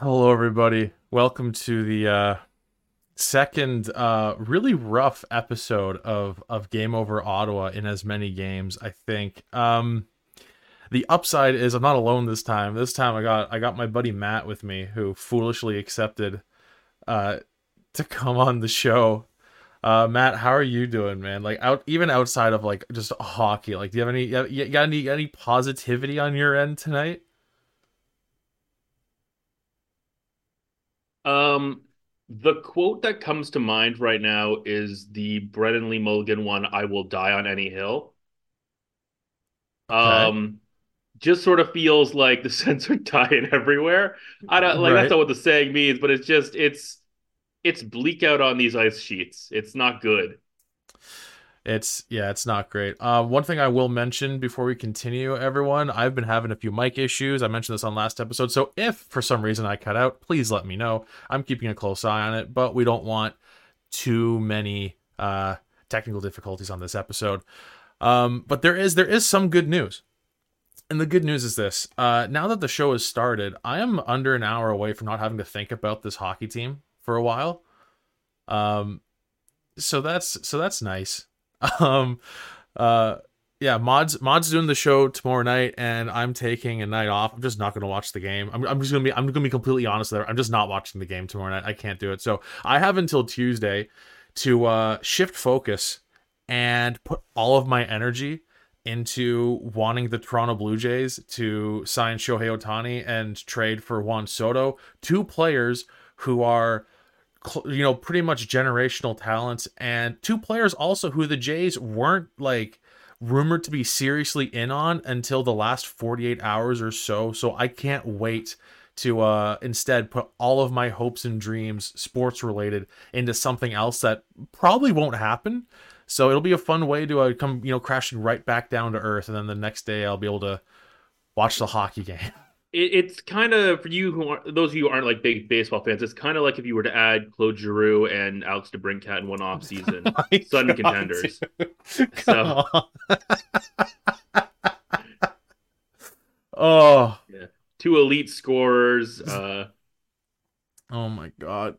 Hello, everybody. Welcome to the uh, second uh, really rough episode of of Game Over Ottawa in as many games. I think um, the upside is I'm not alone this time. This time I got I got my buddy Matt with me, who foolishly accepted uh, to come on the show. Uh, Matt, how are you doing, man? Like out even outside of like just hockey, like do you have any you got any any positivity on your end tonight? Um, the quote that comes to mind right now is the Brennan Lee Mulligan one, I will die on any hill. Um, just sort of feels like the Sens are dying everywhere. I don't like Right. that's not what the saying means, but it's just it's it's bleak out on these ice sheets. It's not good. It's yeah, it's not great. Uh, one thing I will mention before we continue, everyone, I've been having a few mic issues. I mentioned this on last episode, so if for some reason I cut out, please let me know. I'm keeping a close eye on it, but we don't want too many uh, technical difficulties on this episode. Um, but there is there is some good news, and the good news is this: uh, now that the show has started, I am under an hour away from not having to think about this hockey team for a while. Um, so that's so that's nice. Um, uh, yeah, Maude's Maude's doing the show tomorrow night, and I'm taking a night off. I'm just not going to watch the game. I'm, I'm just gonna be I'm gonna be completely honest there. I'm just not watching the game tomorrow night. I can't do it. So I have until Tuesday to uh, shift focus and put all of my energy into wanting the Toronto Blue Jays to sign Shohei Ohtani and trade for Juan Soto, two players who are you know pretty much generational talents. And two players also who the Jays weren't like rumored to be seriously in on until the last 48 hours or so. So I can't wait to uh instead put all of my hopes and dreams sports related into something else that probably won't happen. So it'll be a fun way to uh, come you know crashing right back down to earth. And then the next day I'll be able to watch the hockey game It, it's kind of for you who are those of you who aren't like big baseball fans. It's kind of like if you were to add Claude Giroux and Alex DeBrincat in one off season. My Sudden contenders. So- oh, Two elite scorers. Uh, oh my god.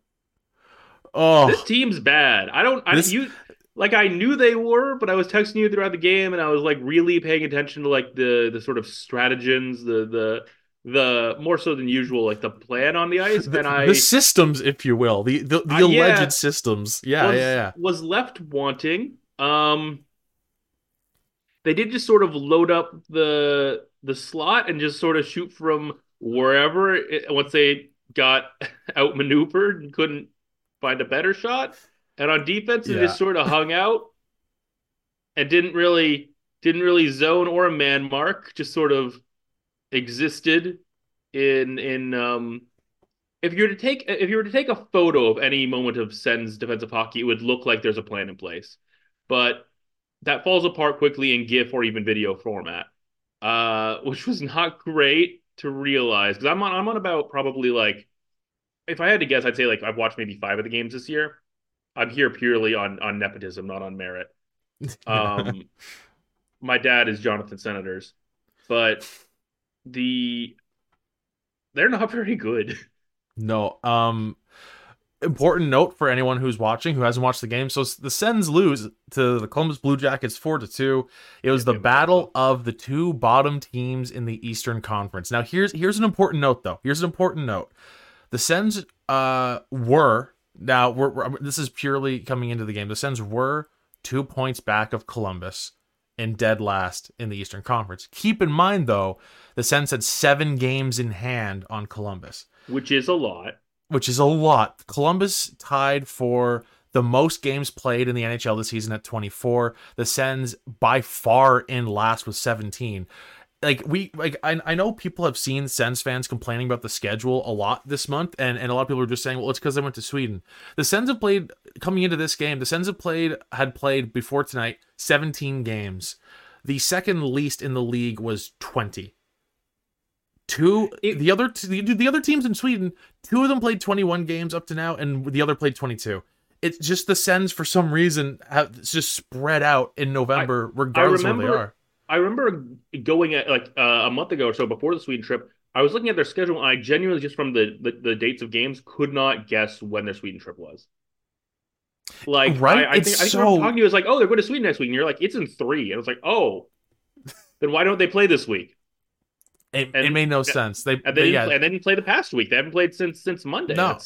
Oh, This team's bad. I don't. I This- you like. I knew they were, but I was texting you throughout the game, and I was like really paying attention to like the the sort of stratagems, the the the more so than usual, like the plan on the ice. the, and I the systems, if you will, the the, the Uh, yeah. alleged systems. Yeah, was, yeah, yeah. was left wanting. Um, they did just sort of load up the the slot and just sort of shoot from wherever. It, once they got outmaneuvered and couldn't find a better shot, and on defense, they just sort of hung out and didn't really didn't really zone or a man mark. Just sort of existed in in um if you were to take if you were to take a photo of any moment of Sen's defensive hockey, it would look like there's a plan in place. But that falls apart quickly in GIF or even video format, uh, which was not great to realize. Because I'm on I'm on about probably like, if I had to guess, I'd say like I've watched maybe five of the games this year. I'm here purely on on nepotism, not on merit. Um, my dad is Jonathan Senators, but the they're not very good. No. Um important note for anyone who's watching who hasn't watched the game. So the Sens lose to the Columbus Blue Jackets 4 to 2. It was the battle of the two bottom teams in the Eastern Conference. Now here's here's an important note though. Here's an important note. The Sens uh were now we're, we're this is purely coming into the game. The Sens were 2 points back of Columbus in dead last in the Eastern Conference. Keep in mind though, the Sens had 7 games in hand on Columbus which is a lot. which is a lot. Columbus tied for the most games played in the NHL this season at 24. The Sens by far in last with 17 like we like I, I know people have seen Sens fans complaining about the schedule a lot this month, and, and a lot of people are just saying, well, it's because they went to Sweden. The Sens have played coming into this game. The Sens have played had played before tonight 17 games. The second least in the league was 20. Two it, the other the, the other teams in Sweden, two of them played 21 games up to now, and the other played 22 it's just the Sens for some reason have just spread out in November, regardless I remember, where they are. I remember going at like uh, a month ago or so before the Sweden trip. I was looking at their schedule, and I genuinely just from the, the, the dates of games could not guess when their Sweden trip was. Like, right? I, I think I think so... talking to you was like, "Oh, they're going to Sweden next week," and you're like, "It's in three. And I was like, "Oh, then why don't they play this week?" It, and, it made no sense. They and then, they, yeah. and then you play the past week. They haven't played since since Monday. No,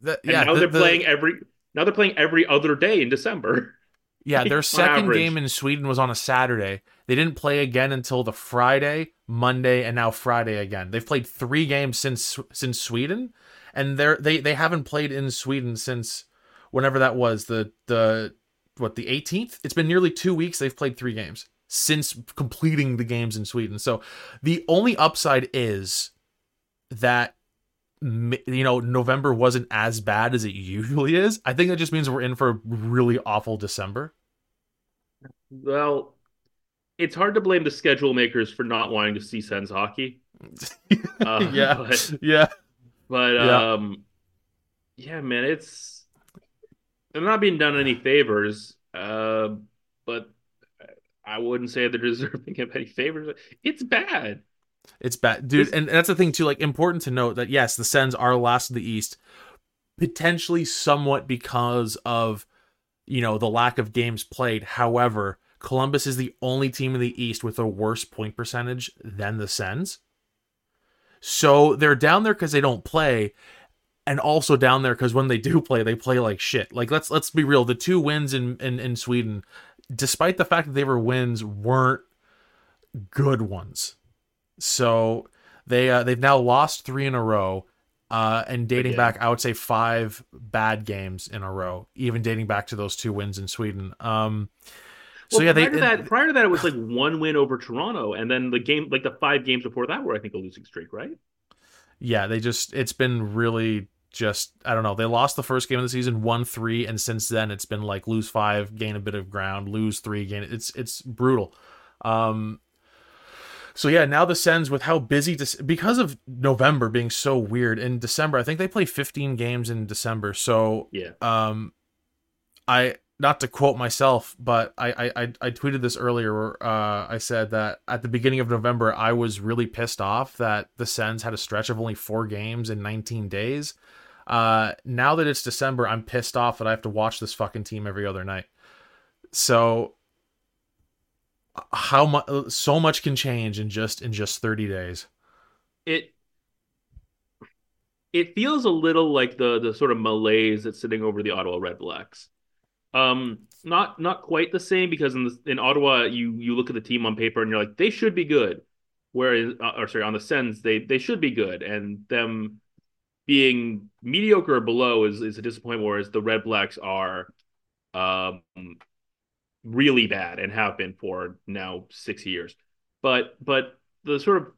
the, yeah. now the, they're the, playing every now they're playing every other day in December. Yeah, their second average. game in Sweden was on a Saturday. They didn't play again until the Friday, Monday, and now Friday again. They've played three games since since Sweden, and they're they they haven't played in Sweden since whenever that was the the what the 18th. It's been nearly two weeks. They've played three games since completing the games in Sweden. So the only upside is that you know November wasn't as bad as it usually is. I think that just means we're in for a really awful December. Well, it's hard to blame the schedule makers for not wanting to see Sens hockey. uh, yeah, but, yeah, but yeah. um, yeah, man, it's they're not being done any favors. Uh, but I wouldn't say they're deserving of any favors. It's bad. It's bad, dude. It's, and that's the thing too. Like, important to note that yes, the Sens are last in the East, potentially somewhat because of you know the lack of games played. However, Columbus is the only team in the East with a worse point percentage than the Sens. So they're down there because they don't play, and also down there because when they do play, they play like shit. Like let's let's be real. The two wins in in, in Sweden, despite the fact that they were wins, weren't good ones. So they uh, they've now lost three in a row. Uh, and dating back, I would say five bad games in a row, even dating back to those two wins in Sweden. Um, so well, yeah, prior they, to that, prior to that, it was like one win over Toronto, and then the game, like the five games before that, were I think a losing streak, right? Yeah, they just it's been really just I don't know. They lost the first game of the season, one three, and since then it's been like lose five, gain a bit of ground, lose three, gain. It's it's brutal. Um, so yeah, now the Sens with how busy De- because of November being so weird in December. I think they play 15 games in December. So yeah, um, I not to quote myself, but I I I tweeted this earlier. uh, I said that at the beginning of November, I was really pissed off that the Sens had a stretch of only four games in 19 days. Uh, now that it's December, I'm pissed off that I have to watch this fucking team every other night. So how much so much can change in just in just 30 days. It it feels a little like the the sort of malaise that's sitting over the ottawa Redblacks. Um not not quite the same because in the, in ottawa you you look at the team on paper and you're like they should be good. Whereas uh, or sorry on the sens they they should be good. And them being mediocre or below is is a disappointment whereas the Redblacks are um really bad and have been for now six years. But but the sort of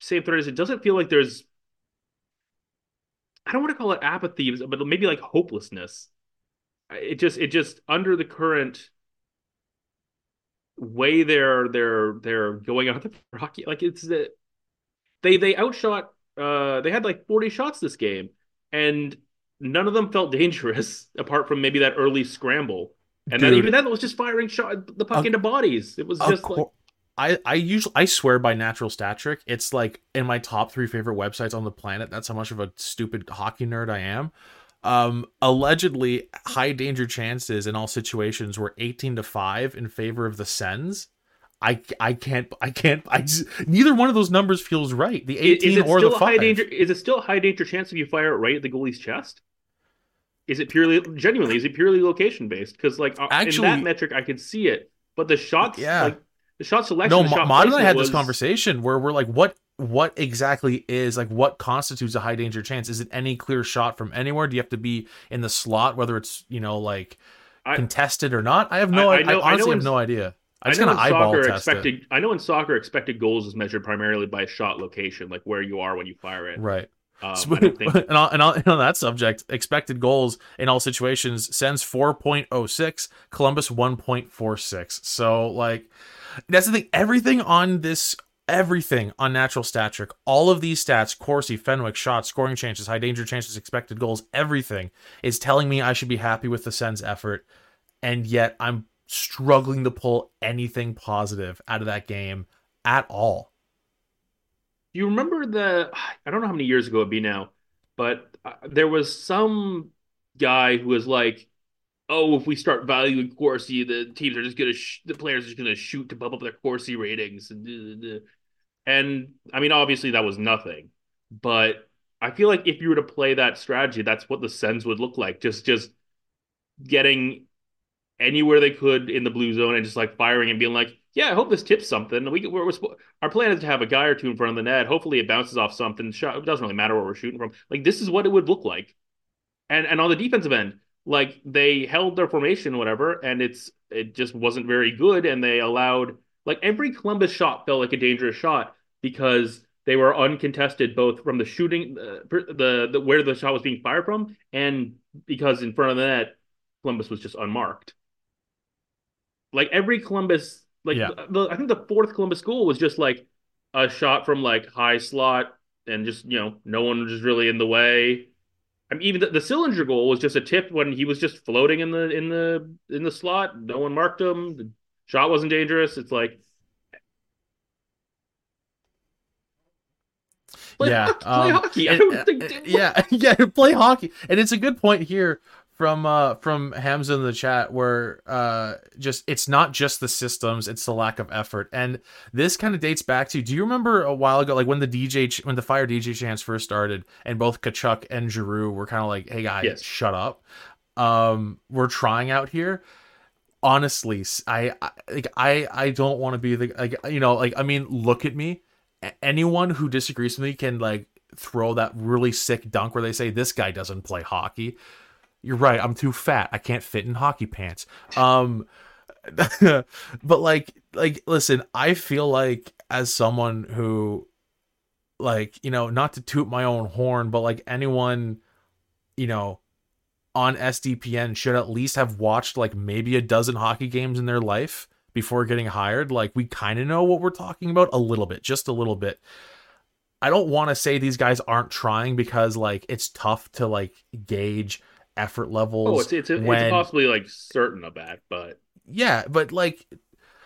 same thread is it doesn't feel like there's I don't want to call it apathy, but maybe like hopelessness. It just it just under the current way they're they're they're going out the rocky like it's the they they outshot uh they had like 40 shots this game and none of them felt dangerous apart from maybe that early scramble and Dude, then even then, it was just firing shot the puck into bodies. It was just like. I, I usually I swear by natural stat trick. It's like in my top three favorite websites on the planet. That's how much of a stupid hockey nerd I am. Um, allegedly, high danger chances in all situations were eighteen to five in favor of the Sens. I, I can't I can't I just, neither one of those numbers feels right. The eighteen or the five. Danger, is it still a high danger chance if you fire it right at the goalie's chest? Is it purely genuinely? Is it purely location based? Because like Actually, in that metric, I could see it, but the shots, yeah, like the shot selection. No, Maude and I had was... this conversation where we're like, what what exactly is like what constitutes a high danger chance? Is it any clear shot from anywhere? Do you have to be in the slot, whether it's you know like I- contested or not? I have no. I- I, know- I honestly have no idea. I I just know kind of in eyeball soccer test it. expected. I know in soccer expected goals is measured primarily by shot location, like where you are when you fire it. Right. Um, So- think and, on, and, on, and on that subject, expected goals in all situations Sens 4.06, Columbus 1.46. So, like, that's the thing. Everything on this, everything on natural stat trick, all of these stats, Corsi, Fenwick, shots, scoring chances, high danger chances, expected goals, everything is telling me I should be happy with the Sens' effort. And yet I'm struggling to pull anything positive out of that game at all. Do you remember the? I don't know how many years ago it'd be now, but uh, there was some guy who was like, "Oh, if we start valuing Corsi, the teams are just gonna, sh- the players are just gonna shoot to bump up their Corsi ratings." And, and I mean, obviously that was nothing, but I feel like if you were to play that strategy, that's what the Sens would look like. Just, just getting anywhere they could in the blue zone and just like firing and being like, yeah, I hope this tips something. We we're, we're our plan is to have a guy or two in front of the net. Hopefully, it bounces off something. It doesn't really matter where we're shooting from. Like this is what it would look like. And and on the defensive end, like they held their formation, whatever, and it's it just wasn't very good. And they allowed like every Columbus shot felt like a dangerous shot because they were uncontested both from the shooting, uh, the, the where the shot was being fired from, and because in front of the net, Columbus was just unmarked. Like every Columbus, like Yeah. the, I think the fourth Columbus goal was just like a shot from like high slot and just you know no one was just really in the way. I mean, even the, the Sillinger goal was just a tip when he was just floating in the in the in the slot. No one marked him. The shot wasn't dangerous. It's like play, Yeah, hockey, play um, hockey. I And- don't uh, think. uh, yeah, yeah, play hockey. And it's a good point here from uh from Hamza in the chat where uh just it's not just the systems, it's the lack of effort. And this kind of dates back to do you remember a while ago like when the DJ when the Fire DJ chance first started and both Tkachuk and Giroux were kind of like, "Hey guys, Yes. shut up." Um we're trying out here honestly I, I like i i don't want to be the like you know like i mean look at me anyone who disagrees with me can like throw that really sick dunk where they say this guy doesn't play hockey you're right i'm too fat i can't fit in hockey pants um but like like listen i feel like as someone who like you know not to toot my own horn but like anyone you know on SDPN should at least have watched like maybe a dozen hockey games in their life before getting hired. Like we kind of know what we're talking about a little bit, just a little bit. I don't want to say these guys aren't trying because like it's tough to like gauge effort oh, levels. Oh, it's it's, it's possibly like certain of that, but yeah, but like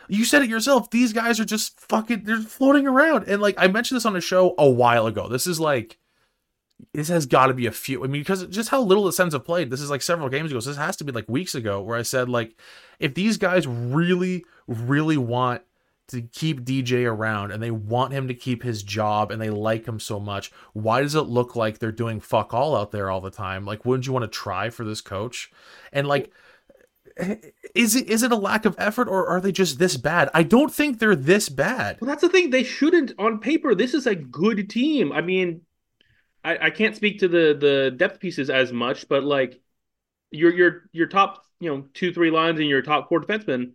you said it yourself, these guys are just fucking they're floating around. And like I mentioned this on a show a while ago. This is like this has got to be a few. I mean, because just how little the Sens have played. This is like several games ago. So this has to be like weeks ago where I said like, if these guys really, really want to keep DJ around and they want him to keep his job and they like him so much, why does it look like they're doing fuck all out there all the time? Like, wouldn't you want to try for this coach? And like, is it is it a lack of effort or are they just this bad? I don't think they're this bad. Well, that's the thing. They shouldn't on paper. This is a good team. I mean, I, I can't speak to the the depth pieces as much, but like your your your top, you know, two, three lines and your top four defensemen,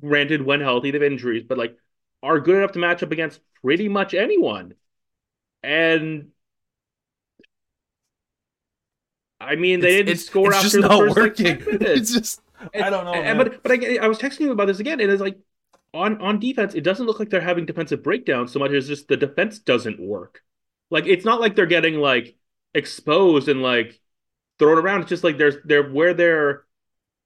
granted when healthy, they have injuries, but like are good enough to match up against pretty much anyone. And I mean, they It's- didn't it's- score it's after just the not first like, working. 10 minutes. It's just I don't know. And- but but I, I was texting you about this again, and it's like on on defense, it doesn't look like they're having defensive breakdowns so much as just the defense doesn't work. Like it's not like they're getting like exposed and like thrown around. It's just like there's they're where they're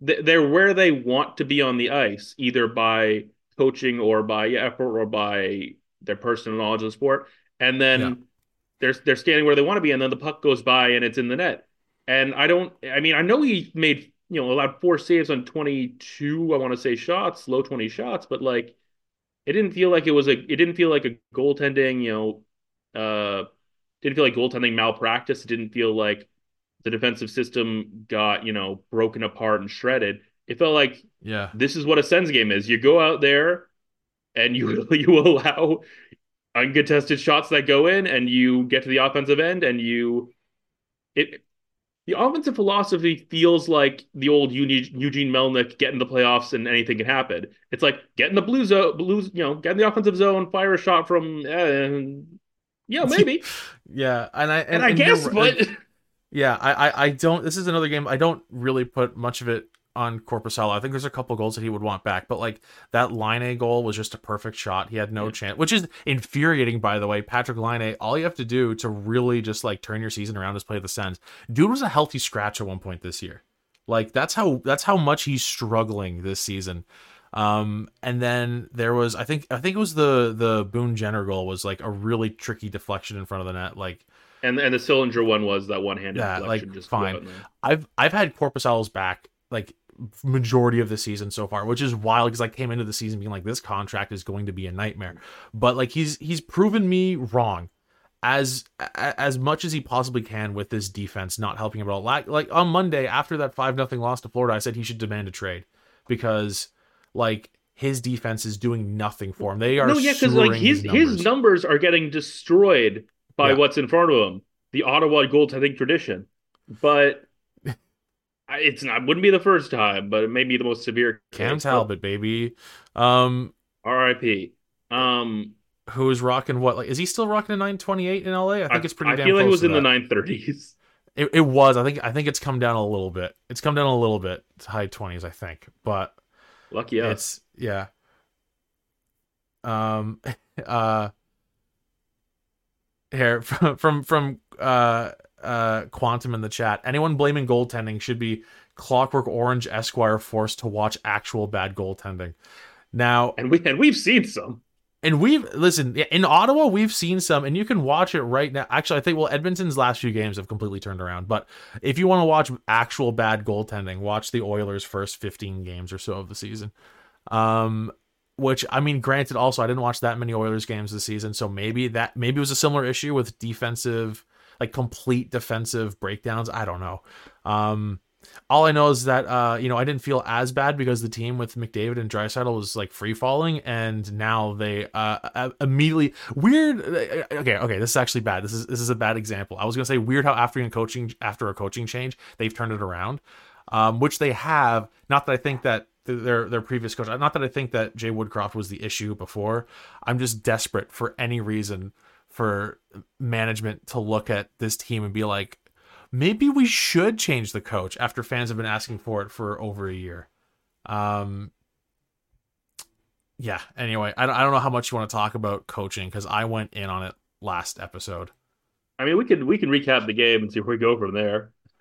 they're where they want to be on the ice, either by coaching or by effort or by their personal knowledge of the sport. And then Yeah. they're they're standing where they want to be, and then the puck goes by and it's in the net. And I don't. I mean, I know he made you know allowed four saves on 22. I want to say shots, low 20 shots, but like it didn't feel like it was a. It didn't feel like a goaltending. You know, uh, didn't feel like goaltending malpractice. It didn't feel like the defensive system got you know broken apart and shredded. It felt like yeah. this is what a Sens game is. You go out there and you you allow uncontested shots that go in, and you get to the offensive end, and you it. The offensive philosophy feels like the old Eugene Melnyk get in the playoffs and anything can happen. It's like get in the blue zone, blues, you know, get in the offensive zone, fire a shot from, uh, yeah, maybe, yeah, and I and, and I and guess, but Yeah, I, I, I don't. This is another game. I don't really put much of it on Korpisalo. I think there's a couple goals that he would want back, but like that Laine goal was just a perfect shot. He had no Yeah. chance, which is infuriating, by the way. Patrik Laine, all you have to do to really just like turn your season around is play the Sens. Dude was a healthy scratch at one point this year. Like that's how that's how much he's struggling this season. Um, and then there was I think I think it was the the Boone Jenner goal was like a really tricky deflection in front of the net. Like and and the Sillinger one was that one handed Yeah, like, just fine. out in there. I've I've had Korpisalo's back like majority of the season so far, which is wild because I came into the season being like this contract is going to be a nightmare. But like he's he's proven me wrong as as much as he possibly can with this defense not helping him at all. Like like on Monday after that five nothing loss to Florida, I said he should demand a trade because like his defense is doing nothing for him. They are No, yeah, because like sewering his numbers. his numbers are getting destroyed by Yeah. what's in front of him, the Ottawa goaltending tradition. But it's not wouldn't be the first time, but it may be the most severe. Cam. Talbot, baby. Um, R.I.P. Um, who is rocking what? Like, is he still rocking a 928 in LA? I think it's pretty I damn feel like it was in the 930s. It, it was. I think. I think it's come down a little bit. It's come down a little bit to high 20s. I think, but Lucky us. it's yeah. Um. Uh. Here from from from uh uh quantum in the chat. Anyone blaming goaltending should be Clockwork Orange Esquire forced to watch actual bad goaltending. Now, and we and we've seen some. and we've listen in Ottawa, we've seen some, and you can watch it right now. Actually, I think well, Edmonton's last few games have completely turned around. But if you want to watch actual bad goaltending, watch the Oilers' first 15 games or so of the season. Um, which I mean, granted, also I didn't watch that many Oilers games this season, so maybe that maybe it was a similar issue with defensive, like complete defensive breakdowns. I don't know. Um, all I know is that uh, you know, I didn't feel as bad because the team with McDavid and Draisaitl was like free falling, and now they uh, uh, immediately weird. uh, Okay, okay, this is actually bad. This is this is a bad example. I was gonna say weird how after a coaching after a coaching change they've turned it around, um, which they have. Not that I think that th- their their previous coach. Not that I think that Jay Woodcroft was the issue before. I'm just desperate for any reason for management to look at this team and be like, maybe we should change the coach after fans have been asking for it for over a year. Um, yeah. Anyway, I don't, I don't know how much you want to talk about coaching because I went in on it last episode. I mean, we can we can recap the game and see where we go from there.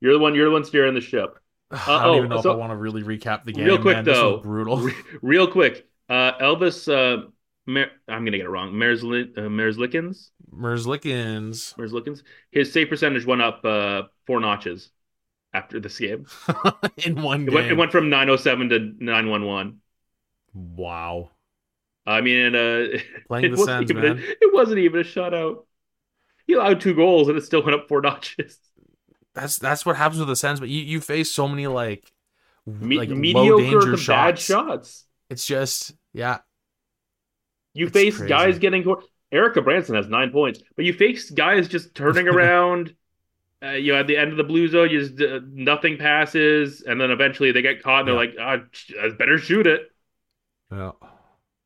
you're the one. You're the one steering the ship. I don't oh, even know so- if I want to really recap the game. Real quick man. Though, brutal. Re- real quick, uh, Elvis. Uh, Mer- I'm gonna get it wrong. Merzli- uh, Merzlikins. Merzlikins Merzlikins. His save percentage went up uh, four notches after this game. in one It game. went, it went from 907 to 911. wow. I mean, uh, Playing the Sens, man. A, it wasn't even a shutout. He allowed two goals and it still went up four notches. That's that's what happens with the Sens. But you, you face so many like Me- like low mediocre danger to bad shots. shots. It's just yeah. You It's face crazy. guys getting. Erica Branson has nine points, but you face guys just turning around. Uh, you know, at the end of the blue zone, you just uh, nothing passes, and then eventually they get caught, and they're like, ah, I better shoot it." Yeah.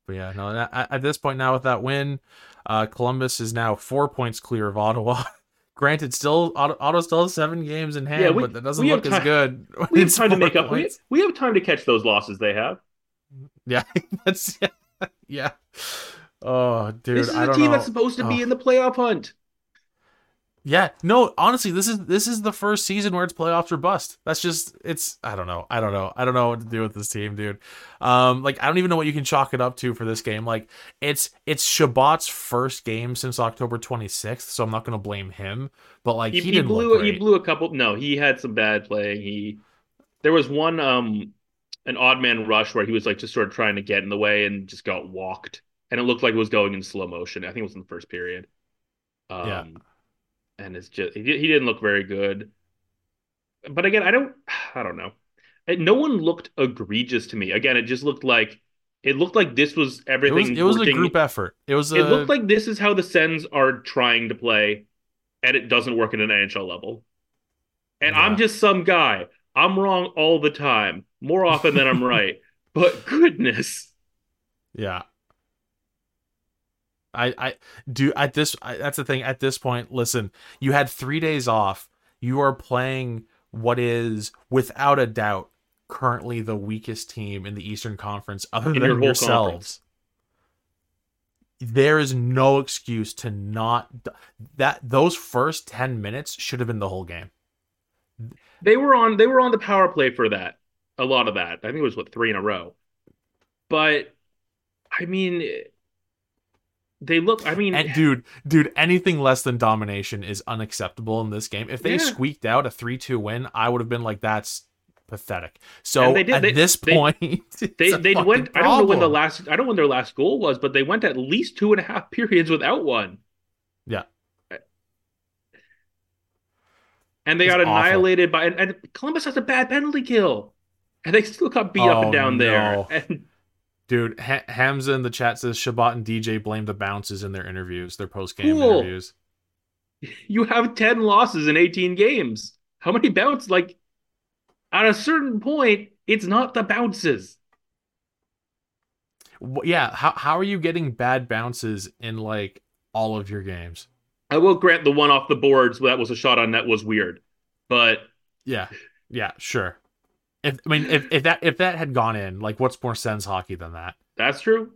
But yeah, no. At, at this point now, with that win, uh, Columbus is now four points clear of Ottawa. Granted, still auto, still has seven games in hand, Yeah, we- but that doesn't look as good. We have time to make up. We, we have time to catch those losses they have. Yeah, that's yeah. Oh, dude, this is I a don't team know. that's supposed to be Oh. in the playoff hunt. Yeah, no, honestly, this is this is the first season where it's playoffs or bust. That's just it's I don't know. I don't know. I don't know what to do with this team, dude. Um like I don't even know what you can chalk it up to for this game. Like it's it's Chabot's first game since October 26th, so I'm not going to blame him, but like He, he, he didn't blew he blew a couple. No, he had some bad playing. He there was one um an odd man rush where he was like just sort of trying to get in the way and just got walked, and it looked like it was going in slow motion. I think it was in the first period. Um, Yeah. And it's just he, he didn't look very good. But again, I don't I don't know. And no one looked egregious to me. Again, it just looked like It looked like this was It everything. was it was a group effort. It was a It looked like this is how the Sens are trying to play, and it doesn't work at an NHL level. And I'm just some guy. I'm wrong all the time, more often than I'm right. But goodness, Yeah. I I do at this I, that's the thing at this point listen you had 3 days off you are playing what is without a doubt currently the weakest team in the Eastern Conference other In than your yourselves there is no excuse to not that those first 10 minutes should have been the whole game they were on they were on the power play for that. A lot of that. I think it was what three in a row. But I mean, they look. I mean, And dude, dude, anything less than domination is unacceptable in this game. If they Yeah. squeaked out a three-two win, I would have been like, "That's pathetic." So And they did- at they- this they- point, they they went. I don't know when the last. I don't know when their last goal was, but they went at least two and a half periods without one. Yeah. And they It's got awful. annihilated by. And, and Columbus has a bad penalty kill, and they still got beat up Oh, and down there. And dude. Ha- Hamza in the chat says Chabot and DJ blame the bounces in their interviews, their post-game Cool. interviews. you have ten losses in eighteen games. How many bounces? Like, at a certain point, it's not the bounces. Wh- Yeah, how how are you getting bad bounces in like all of your games? I will grant the one off the boards that was a shot on net was weird, but Yeah, yeah, sure. If I mean, if, if that if that had gone in, like, what's more Sens hockey than that? that's true.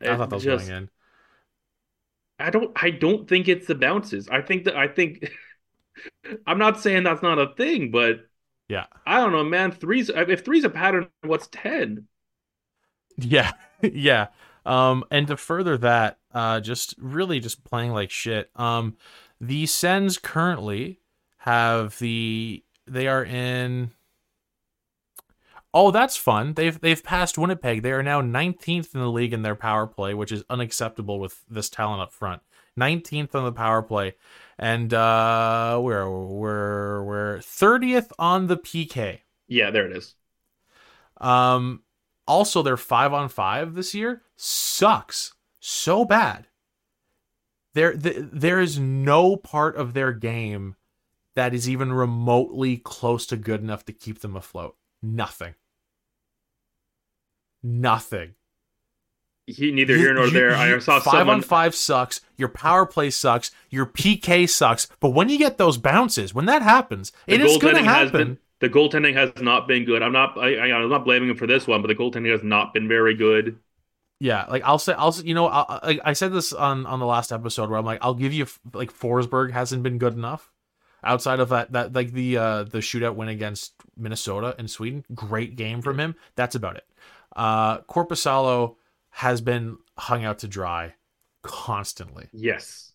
I thought that was Just- going in. I don't I don't think it's the bounces. I think that I think I'm not saying that's not a thing, but Yeah. I don't know, man. Three's if three's a pattern, what's ten? Yeah, yeah. Um, and to further that, uh, just really just playing like shit. Um, the Sens currently have the they are in. Oh, that's fun. They've they've passed Winnipeg. They are now 19th in the league in their power play, which is unacceptable with this talent up front. 19th on the power play, and uh, we're we're we're 30th on the PK. Yeah, there it is. Um, also, their five on five this year sucks so bad. There, th- there is no part of their game that is even remotely close to good enough to keep them afloat. Nothing. Nothing. He, neither here nor you- there. I you- saw five someone. on five sucks. Your power play sucks. Your PK sucks. But when you get those bounces, when that happens, the it is going to happen. been the goaltending has not been good. I'm not I, I, I'm not blaming him for this one, but the goaltending has not been very good. Yeah, like I'll say, I'll you know, I, I, I said this on on the last episode where I'm like, I'll give you like Forsberg hasn't been good enough. Outside of that, that like the uh the shootout win against Minnesota and Sweden, great game from him. That's about it. Uh Korpisalo has been hung out to dry constantly. Yes.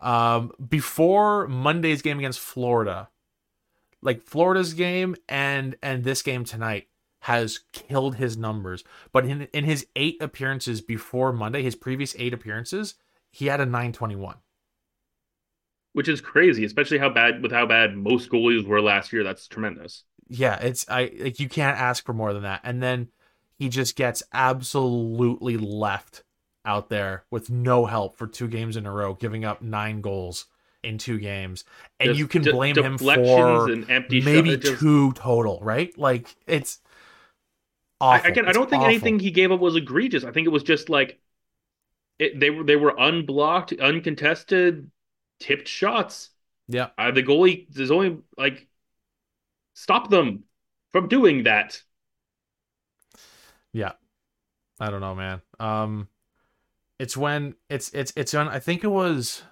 Um, before Monday's game against Florida, like Florida's game and and this game tonight has killed his numbers. But in in his eight appearances before Monday, his previous eight appearances, he had a 921. Which is crazy, especially how bad with how bad most goalies were last year. That's tremendous. Yeah, it's I like you can't ask for more than that. And then he just gets absolutely left out there with no help for two games in a row, giving up nine goals in two games. And Just you can blame him for and empty maybe just- two total, right? Like it's I, awful. again, I don't think awful. anything he gave up was egregious. I think it was just like it, they were they were unblocked, uncontested, tipped shots. Yeah, Uh, the goalie is only like stop them from doing that. Yeah. I don't know, man. Um, it's when it's it's it's on. I think it was.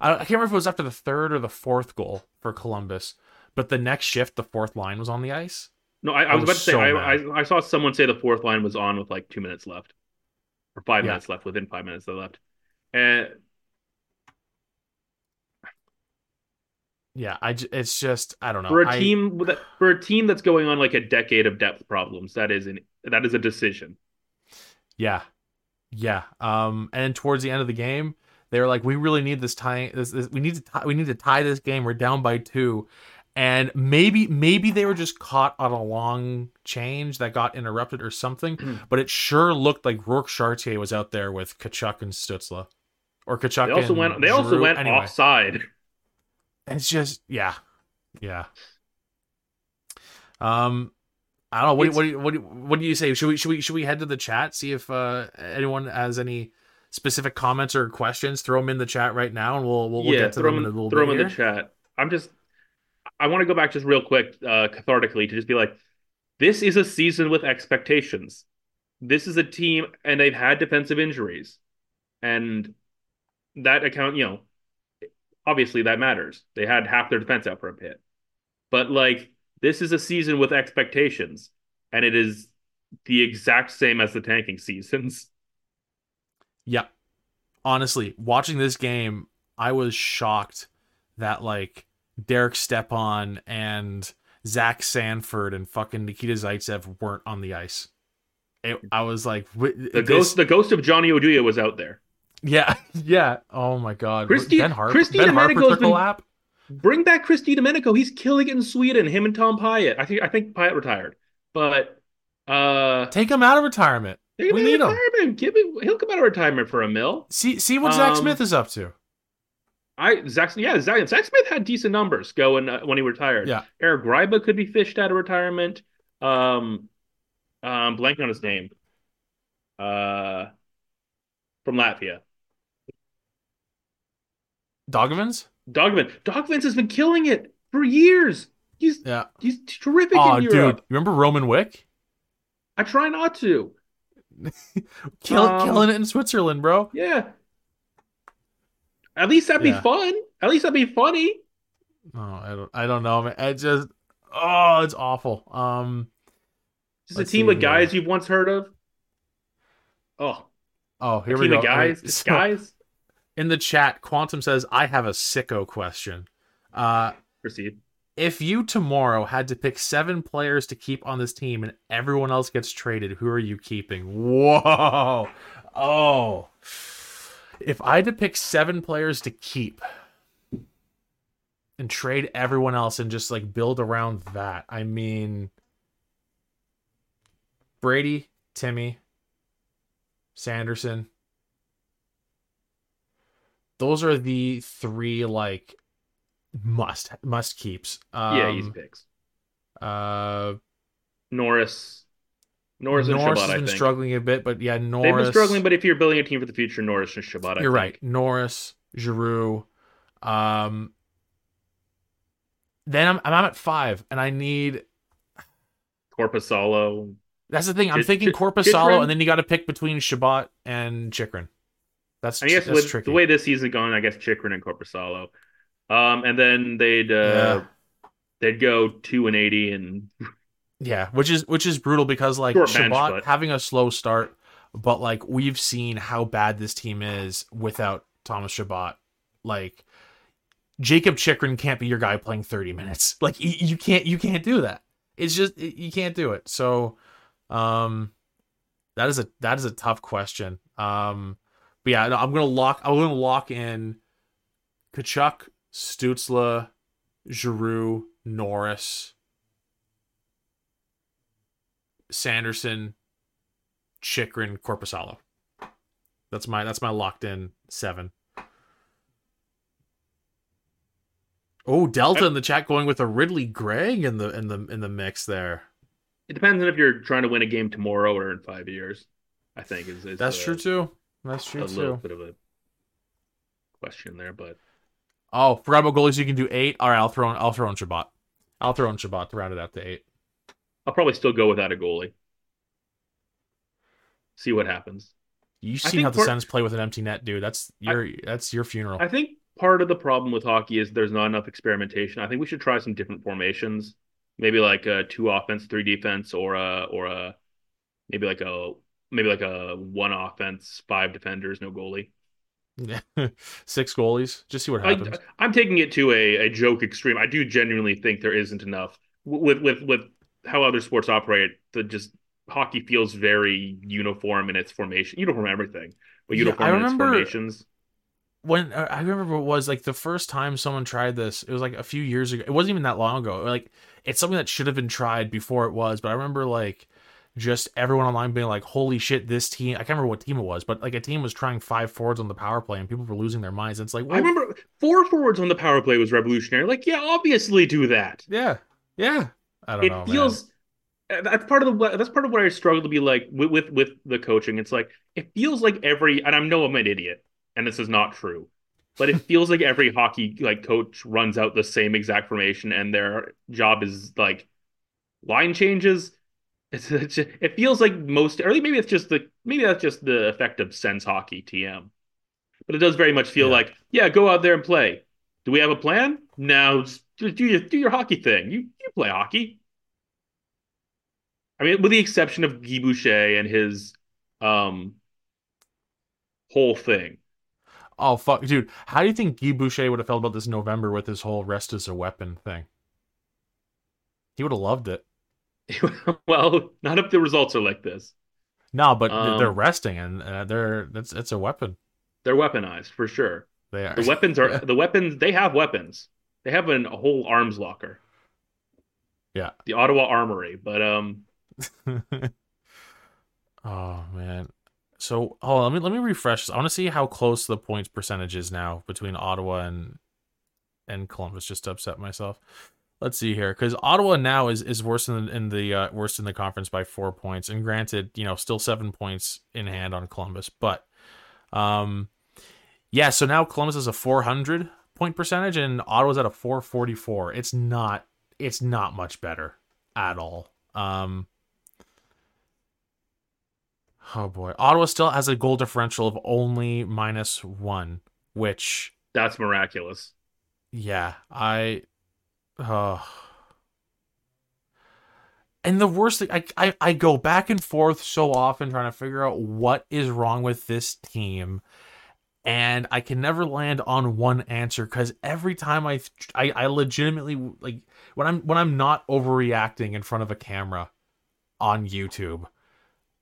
I, I can't remember if it was after the third or the fourth goal for Columbus, but the next shift, the fourth line was on the ice. No, I, I I was was about to say so I. I I saw someone say the fourth line was on with like two minutes left, or five Yeah. minutes left. Within five minutes they left, and Yeah, I. j- It's just I don't know. for a I- team with a, for a team that's going on like a decade of depth problems, that is an that is a decision. Yeah, yeah. Um, and towards the end of the game, they were like, "We really need this tie. This, this we need to tie, we need to tie this game. We're down by two. and maybe maybe they were just caught on a long change that got interrupted or something. but it sure looked like Rourke Chartier was out there with Tkachuk and Stützle, or Tkachuk. They also and went. They also went Anyway, offside. It's just yeah, yeah. Um, I don't know. What do, what do, you- what do, you- what do you say? Should we should we should we head to the chat see if uh, anyone has any specific comments or questions? Throw them in the chat right now, and we'll we'll, we'll yeah, get to throw them them in a little throw bit them in the chat. I'm just. I want to go back just real quick, uh, cathartically, to just be like, this is a season with expectations. This is a team, and they've had defensive injuries, and that account, you know, obviously that matters. They had half their defense out for a bit, but like this is a season with expectations, and it is the exact same as the tanking seasons. Yeah. Honestly, watching this game, I was shocked that like Derek Stepan and Zach Sanford and fucking Nikita Zaitsev weren't on the ice. It, I was like, The this- ghost, the ghost of Johnny Oduya was out there. Yeah, yeah. Oh my god. Christy- ben Harper. Christy ben Harper took been- lap. Bring back Chris DiDomenico. He's killing it in Sweden. Him and Tom Pyatt. I think I think Pyatt retired, but uh, Take him out of retirement. take him we need him. retirement. Give him. He'll come out of retirement for a mill. See see what Zach Um, Smith is up to. I Zach. Yeah, Zach, Zach Smith had decent numbers going uh, when he retired. Yeah. Eric Gryba could be fished out of retirement. Um, um, blanking on his name. Uh, from Latvia. Daugavins? Dogman. Daugavins has been killing it for years. He's Yeah. he's terrific Oh, in dude. Europe. Remember Roman Wick? I try not to. Kill, Um, killing it in Switzerland, bro. Yeah. At least that'd Yeah. be fun. At least that'd be funny. Oh, I don't I don't know, man. It just oh, it's awful. Um Just a team of guys you've once heard of. Oh, oh, here we go. guys. So- guys. In the chat, Quantum says, I have a sicko question. Uh Proceed. if you tomorrow had to pick seven players to keep on this team and everyone else gets traded, who are you keeping? Whoa. Oh. If I had to pick seven players to keep and trade everyone else and just like build around that, I mean Brady, Timmy, Sanderson. Those are the three like must must keeps. Um, yeah, easy picks. uh, Norris. Norris and Norris Chabot, has been struggling a bit, but yeah, Norris. They've been struggling, but if you're building a team for the future, Norris and Chabot, I you're think. right. Norris, Giroux. Um, then I'm I'm at five, and I need. Korpisalo. That's the thing. I'm Chit- thinking Korpisalo, Chychrun? and then you got to pick between Chabot and Chychrun. That's I guess that's with tricky. the way this season going, I guess Chychrun and Korpisalo. Um, and then they'd uh, Yeah. they'd go two and eighty, and Yeah, which is which is brutal because like Short Chabot bench, but- having a slow start, but like we've seen how bad this team is without Thomas Chabot. Like Jakob Chychrun can't be your guy playing 30 minutes. Like you, you can't you can't do that. It's just you can't do it. So um that is a that is a tough question. Um but yeah, no, I'm gonna lock I'm gonna lock in Tkachuk, Stützle, Giroux, Norris, Sanderson, Chychrun, Korpisalo. That's my that's my locked in seven. Oh, Delta in the chat going with a Ridly Greig in the in the in the mix there. it depends on if you're trying to win a game tomorrow or in five years. I think is, is That's a, true too. That's true A true little too. bit of a question there, but Oh, forgot about goalies. You can do eight. All right, I'll throw in I'll throw in Chabot. I'll throw in Chabot to round it out to eight. I'll probably still go without a goalie. See what happens. You I seen how the part- Sens play with an empty net, dude? That's your that's your funeral. I think part of the problem with hockey is there's not enough experimentation. I think we should try some different formations. Maybe like a two offense, three defense, or a or a maybe like a maybe like a one offense, five defenders, no goalie. Six goalies. Just see what happens. I'm taking it to a, a joke extreme. I do genuinely think there isn't enough with with with how other sports operate. The just hockey feels very uniform in its formation, uniform everything, but Yeah, uniform I in its remember- formations. when uh, I remember what it was like the first time someone tried this, it was like a few years ago. It wasn't even that long ago. Like it's something that should have been tried before it was, but I remember like just everyone online being like, "Holy shit, this team!" I can't remember what team it was, but like a team was trying five forwards on the power play, and people were losing their minds. It's like, I remember four forwards on the power play was revolutionary. Like, yeah, obviously do that. Yeah, yeah. I don't it know. It feels man. that's part of the that's part of what I struggle to be like with, with with the coaching. It's like it feels like every, and I know I'm an idiot, and this is not true, but it feels like every hockey like coach runs out the same exact formation, and their job is like line changes it's, it's it feels like most, or maybe it's just the maybe that's just the effect of Sens hockey TM, but it does very much feel yeah. like yeah, go out there and play. Do we have a plan? Now do your do your hockey thing. You you play hockey. I mean, with the exception of Guy Boucher and his um whole thing. Oh fuck, dude! How do you think Guy Boucher would have felt about this November with his whole "rest as a weapon" thing? He would have loved it. well, not if the results are like this. No, but um, they're resting and uh, they're that's it's a weapon. They're weaponized for sure. They are. The weapons are yeah. the weapons. They have weapons. They have an, a whole arms locker. Yeah. The Ottawa Armory, but um. oh man. So hold on, let me let me refresh. I want to see how close the points percentage is now between Ottawa and and Columbus. Just to upset myself let's see here because Ottawa now is is worse in the, in the uh, worst in the conference by four points, and granted, you know, still seven points in hand on Columbus, but um, yeah. So now Columbus is a four hundred point percentage, and Ottawa's at a four forty four. It's not it's not much better at all. Um. Oh boy, Ottawa still has a goal differential of only minus one, which that's miraculous. Yeah, I Oh. And the worst thing, I, I, I go back and forth so often trying to figure out what is wrong with this team. And I can never land on one answer because every time I, I, I legitimately like when I'm when I'm not overreacting in front of a camera on YouTube,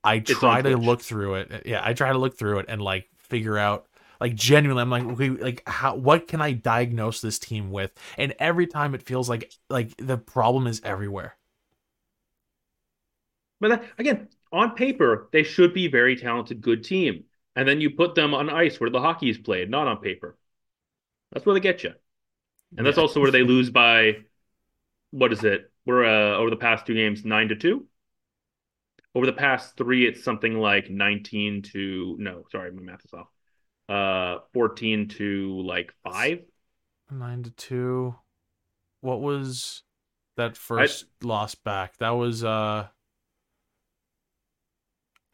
I try to look through it. Yeah, I try to look through it and like figure out like genuinely, I'm like, okay, like how what can I diagnose this team with? And every time it feels like like the problem is everywhere. But that, again, on paper, they should be very talented, good team. And then you put them on ice where the hockey is played, not on paper. That's where they get you. And that's also where they lose by what is it? We're uh, over the past two games, nine to two. Over the past three, it's something like 19 to no, sorry, my math is off uh 14 to like 5 9 to 2 what was that first I, loss back that was uh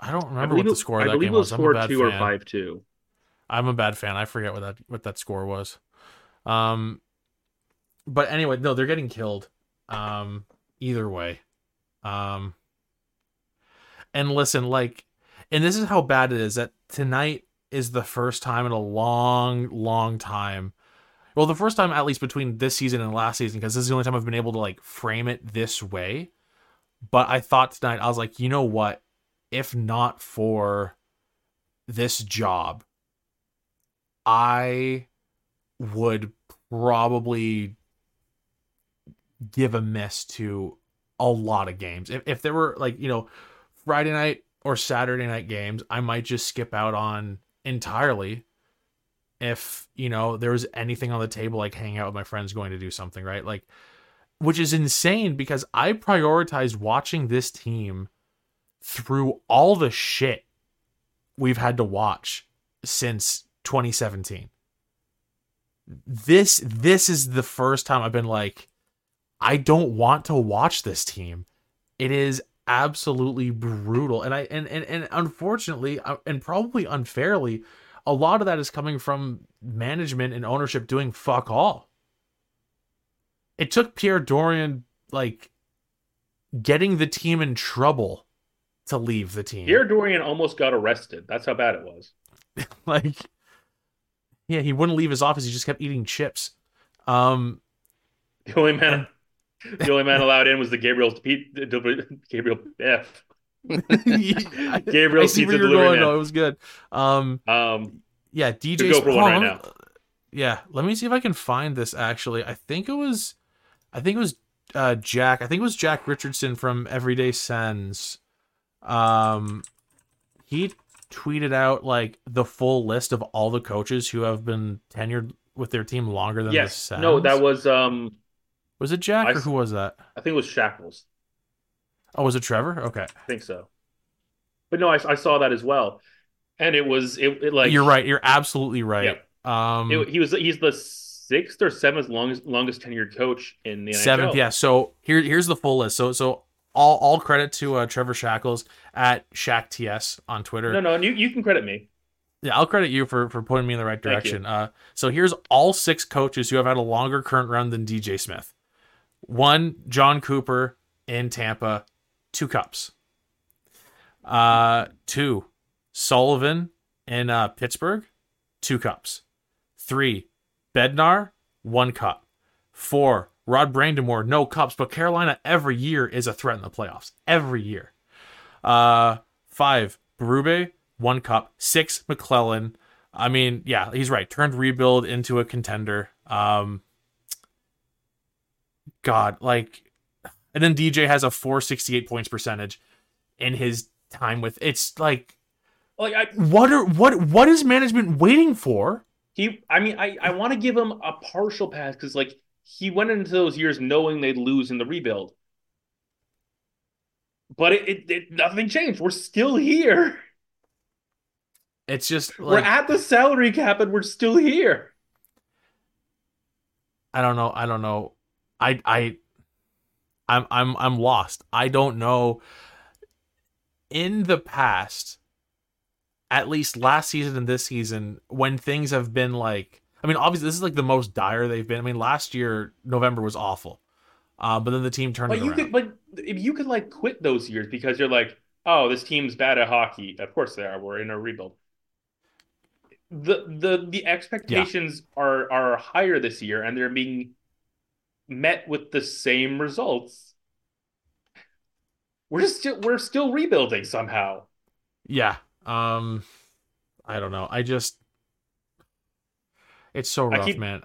I don't remember I what the score of that game was. I'm a bad 2 fan. or 5 2. I'm a bad fan. I forget what that what that score was. Um but anyway, no, they're getting killed. Um either way. Um and listen, like and this is how bad it is that tonight is the first time in a long, long time. Well, the first time at least between this season and last season, because this is the only time I've been able to like frame it this way. But I thought tonight, I was like, you know what? If not for this job, I would probably give a miss to a lot of games. If, if there were like, you know, Friday night or Saturday night games, I might just skip out on entirely if you know there was anything on the table like hanging out with my friends going to do something right? Like which is insane because i prioritized watching this team through all the shit we've had to watch since 2017 this this is the first time i've been like i don't want to watch this team. It is absolutely brutal. And i and and, and unfortunately uh, and probably unfairly a lot of that is coming from management and ownership doing fuck all. It took pierre Dorion like getting the team in trouble to leave the team. Pierre Dorion almost got arrested. That's how bad it was. Like yeah he wouldn't leave his office. He just kept eating chips. Um the only man the only man allowed in was the Gabriel Gabriel F. Gabriel I see where you're going. No, it was good. Um, um, yeah, DJ Sprong. Right now. yeah, let me see if I can find this actually. I think it was I think it was uh Jack. I think it was Jack Richardson from Everyday Sens. Um he tweeted out like the full list of all the coaches who have been tenured with their team longer than yes. the Sens. No, that was um Was it Jack I or who was that? I think it was Shackles. Oh, was it Trevor? Okay. I think so. But no, I, I saw that as well, and it was it, it like You're right. You're absolutely right. Um It, he was he's the sixth or seventh longest longest tenured coach in the Seventh, NHL. yeah. So here, here's the full list. So, so all all credit to uh, Trevor Shackles at ShackTS on Twitter. No, no, you you can credit me. Yeah, I'll credit you for for pointing me in the right direction. Uh, so here's all six coaches who have had a longer current run than DJ Smith. One, Jon Cooper in Tampa, two cups. Uh, two, Sullivan in uh, Pittsburgh, two cups. Three, Bednar, one cup. Four, Rod Brind'Amour, no cups, but Carolina every year is a threat in the playoffs. Every year. Uh, five, Berube, one cup. Six, McLellan. I mean, yeah, he's right. Turned rebuild into a contender. Um, God, like, and then DJ has a 468 points percentage in his time with. It's like, Like I, what are what what is management waiting for? he, I mean, I I want to give him a partial pass because like he went into those years knowing they'd lose in the rebuild, but it, it, it nothing changed. We're still here. It's just we're at the salary cap and we're still here. I don't know. I don't know. I I I'm I'm I'm lost. I don't know. In the past, at least last season and this season, when things have been like I mean, obviously this is like the most dire they've been. I mean, last year November was awful. Uh, but then the team turned But you around. could, but if you could like quit those years because you're like, oh, this team's bad at hockey. Of course they are. We're in a rebuild. The the the expectations are are higher this year, and they're being met with the same results. We're just still we're still rebuilding somehow. Yeah. Um I don't know. I just it's so I rough, keep- man.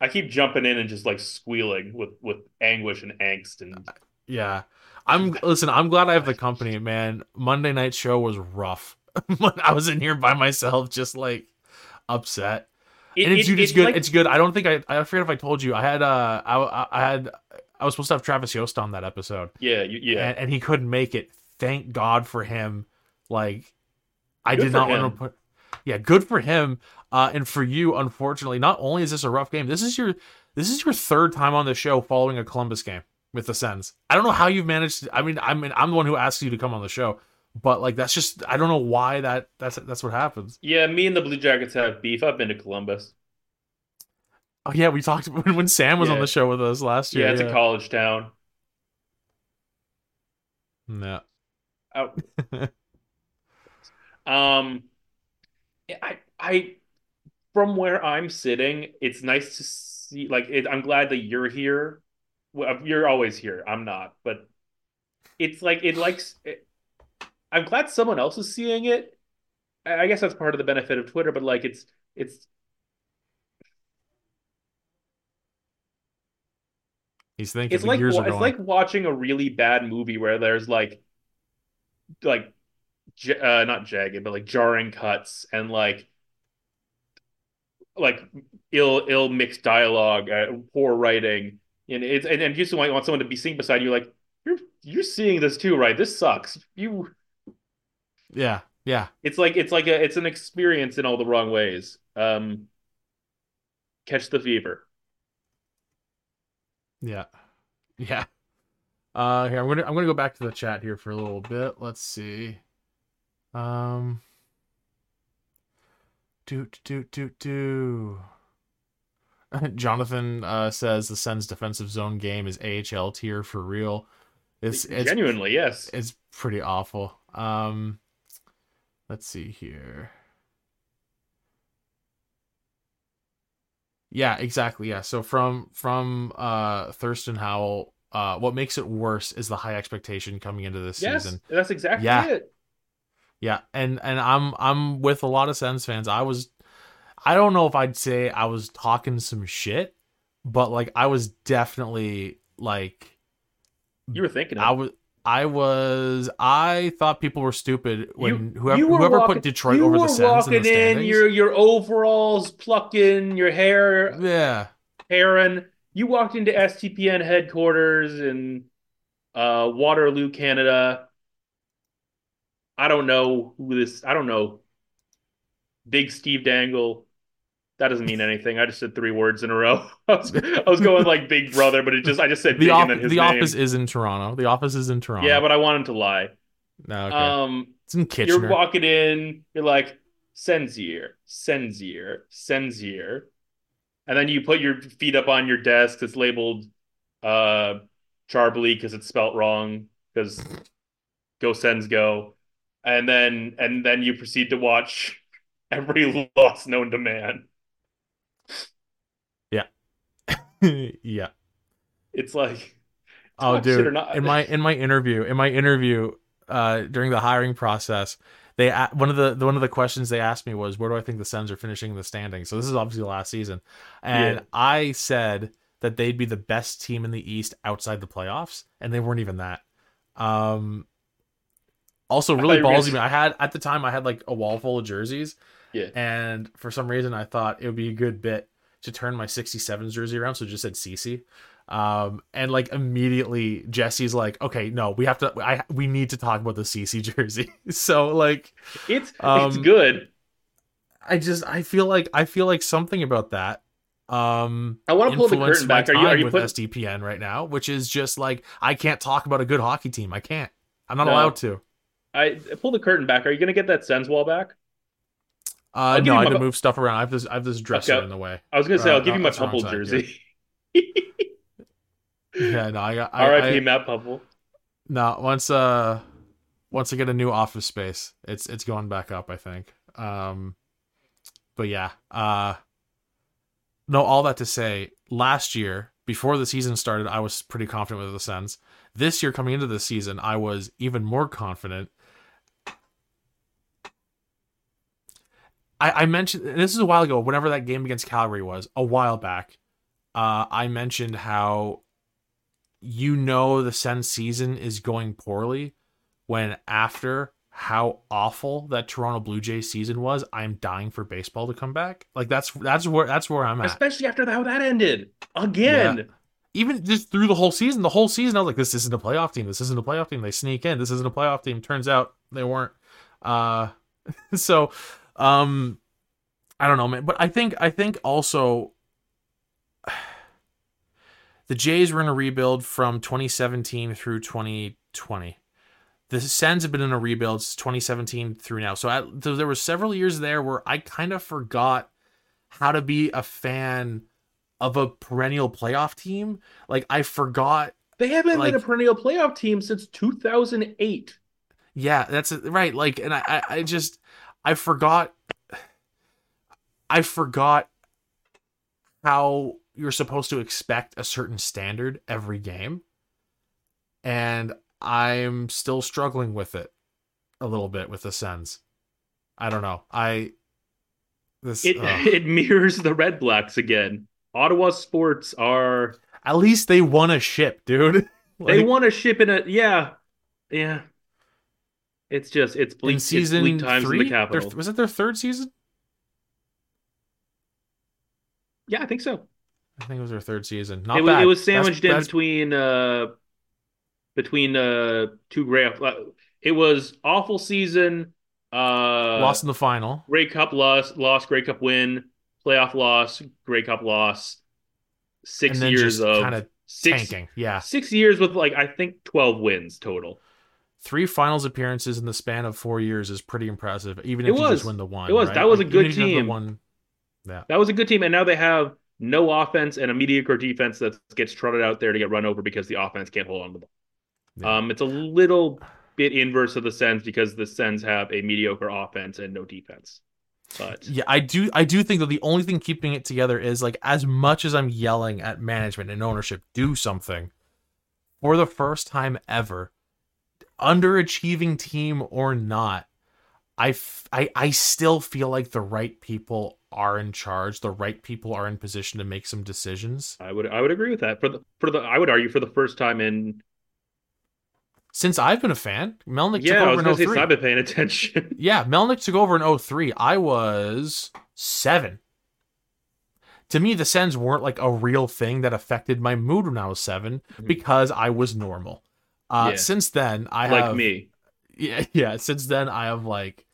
I keep jumping in and just like squealing with with anguish and angst and Yeah. I'm listen, I'm glad I have the company, man. Monday night show was rough. I was in here by myself just like upset. It, and it's, it- it's good. like- it's good. I don't think I I forget if I told you. I had uh I I- had I was supposed to have Travis Yost on that episode. yeah you, yeah. And, and he couldn't make it. Thank God for him. Like I Good did not want to put Yeah, good for him. Uh and for you, unfortunately, not only is this a rough game, this is your this is your third time on the show following a Columbus game with the Sens. I don't know how you've managed to, I mean, I mean I'm the one who asked you to come on the show, but like that's just I don't know why that that's that's what happens. yeah, me and the Blue Jackets have beef. I've been to Columbus. Oh yeah, we talked when, when Sam was on the show with us last year. Yeah, it's a college town. No. Oh. um, I, I, from where I'm sitting, it's nice to see. Like, it, I'm glad that you're here. Well, you're always here. I'm not, but it's like it likes. It, I'm glad someone else is seeing it. I guess that's part of the benefit of Twitter, but like, it's it's He's thinking it's like years wa- are it's like watching a really bad movie where there's like like j- uh not jagged but like jarring cuts and like like ill ill mixed dialogue uh, poor writing. And it's and, and you just want, want someone to be sitting beside you like you're you're seeing this too right? This sucks. You yeah, yeah. it's like it's like a it's an experience in all the wrong ways um catch the fever Yeah. Yeah. Uh here I'm gonna I'm gonna go back to the chat here for a little bit. Let's see. Um do do do do Jonathan uh says the Sens defensive zone game is AHL tier for real. It's it's genuinely yes it's pretty awful. Um let's see here. Yeah, exactly. Yeah. So from from uh Thurston Howell, uh what makes it worse is the high expectation coming into this yes season. that's exactly Yeah. it Yeah, and and I'm I'm with a lot of Sens fans. I was I don't know if I'd say I was talking some shit, but like I was definitely like You were thinking. I was I was I thought people were stupid when You- whoever you whoever walking- put Detroit over the Sens in walking the in, your your overalls plucking, your hair yeah. Aaron, you walked into SDPN headquarters in uh, Waterloo, Canada. I don't know who this. I don't know. Big Steve Dangle. That doesn't mean anything. I just said three words in a row. I was, I was going like Big Brother, but it just I just said The, Big off- the office is in Toronto. The office is in Toronto. Yeah, but I want him to lie. no, okay. Um, it's in you're walking in. You're like Sensier, Sensier, Sensier, and then you put your feet up on your desk. It's labeled uh Charbly because it's spelt wrong. Because go Sens go, and then and then you proceed to watch every loss known to man. yeah. It's like Oh, dude! In my in my interview, in my interview, uh, during the hiring process, they one of the, the one of the questions they asked me was, "Where do I think the Sens are finishing the standings?" So this is obviously the last season, and Yeah. I said that they'd be the best team in the East outside the playoffs, and they weren't even that. Um, also, really you gonna ballsy. I had at the time I had like a wall full of jerseys, Yeah. and for some reason I thought it would be a good bit to turn my 67s jersey around, so it just said CC. Um, and like immediately Jesse's like, okay, no, we have to, I, we need to talk about the CC jersey. so like, it's it's um, good. I just, I feel like, I feel like something about that. Um, I want to pull the curtain back. Are you are you with putting? SDPN right now, which is just like, I can't talk about a good hockey team. I can't. I'm not No. allowed to. I pull the curtain back. Are you gonna get that Sens wall back? Uh, no, I had my- to move stuff around. I have this, I have this dresser Okay. in the way. I was gonna say Uh, I'll give you my that's Puempel jersey. Yeah, no, I got, I, R.I.P. I, Matt Puempel. No, once uh once I get a new office space, it's it's going back up, I think. Um but yeah, uh no, all that to say, last year, before the season started, I was pretty confident with the Sens. This year coming into the season, I was even more confident. I, I mentioned this is a while ago, whenever that game against Calgary was, a while back. Uh, I mentioned how you know the Sens season is going poorly when after how awful that Toronto Blue Jays season was, I'm dying for baseball to come back. Like that's that's where that's where I'm at. Especially after how that ended again. Even just through the whole season, the whole season I was like, this isn't a playoff team. This isn't a playoff team. They sneak in. This isn't a playoff team. Turns out they weren't. Uh, so, um, I don't know, man. But I think I think also the Jays were in a rebuild from 2017 through 2020. The Sens have been in a rebuild since 2017 through now. So, I, so there were several years there where I kind of forgot how to be a fan of a perennial playoff team. Like I forgot. They haven't Like- been a perennial playoff team since 2008. Yeah, that's right. Like, and I, I, I just, I forgot. I forgot how you're supposed to expect a certain standard every game, and I'm still struggling with it a little bit with the Sens. I don't know. I this It ugh. it mirrors the Redblacks again. Ottawa sports are at least they won a ship, dude. they Like, want to ship in a yeah yeah. It's just it's bleak, in it's season bleak times three. in the Their- was it their third season? Yeah, I think so. I think it was their third season. Not it, was, bad. it was That's- sandwiched in that's- between uh between uh two great uh, it was awful season uh lost in the final. Grey Cup loss loss Grey Cup win playoff loss Grey Cup loss six years of kind of six tanking. Yeah, six years with like I think 12 wins total three finals appearances in the span of four years is pretty impressive. Even It if you just win the one, It was. right? That was a good even if you have the team. One, yeah, that was a good team and now they have no offense and a mediocre defense that gets trotted out there to get run over because the offense can't hold on to the ball Yeah. um it's a little bit inverse of the Sens because the Sens have a mediocre offense and no defense but yeah. I do. I do think that the only thing keeping it together is like as much as I'm yelling at management and ownership, do something. For the first time ever, underachieving team or not, I, f- I I still feel like the right people are in charge, the right people are in position to make some decisions. I would I would agree with that. For the for the I would argue for the first time in Since I've been a fan, Melnyk yeah, took over gonna in say since 03. I've been paying attention. Yeah, Melnyk took over in 03. I was seven. To me, the Sens weren't like a real thing that affected my mood when I was 7 Mhm. because I was normal. Uh, Yeah. Since then, I like have me. yeah, yeah. Since then, I have like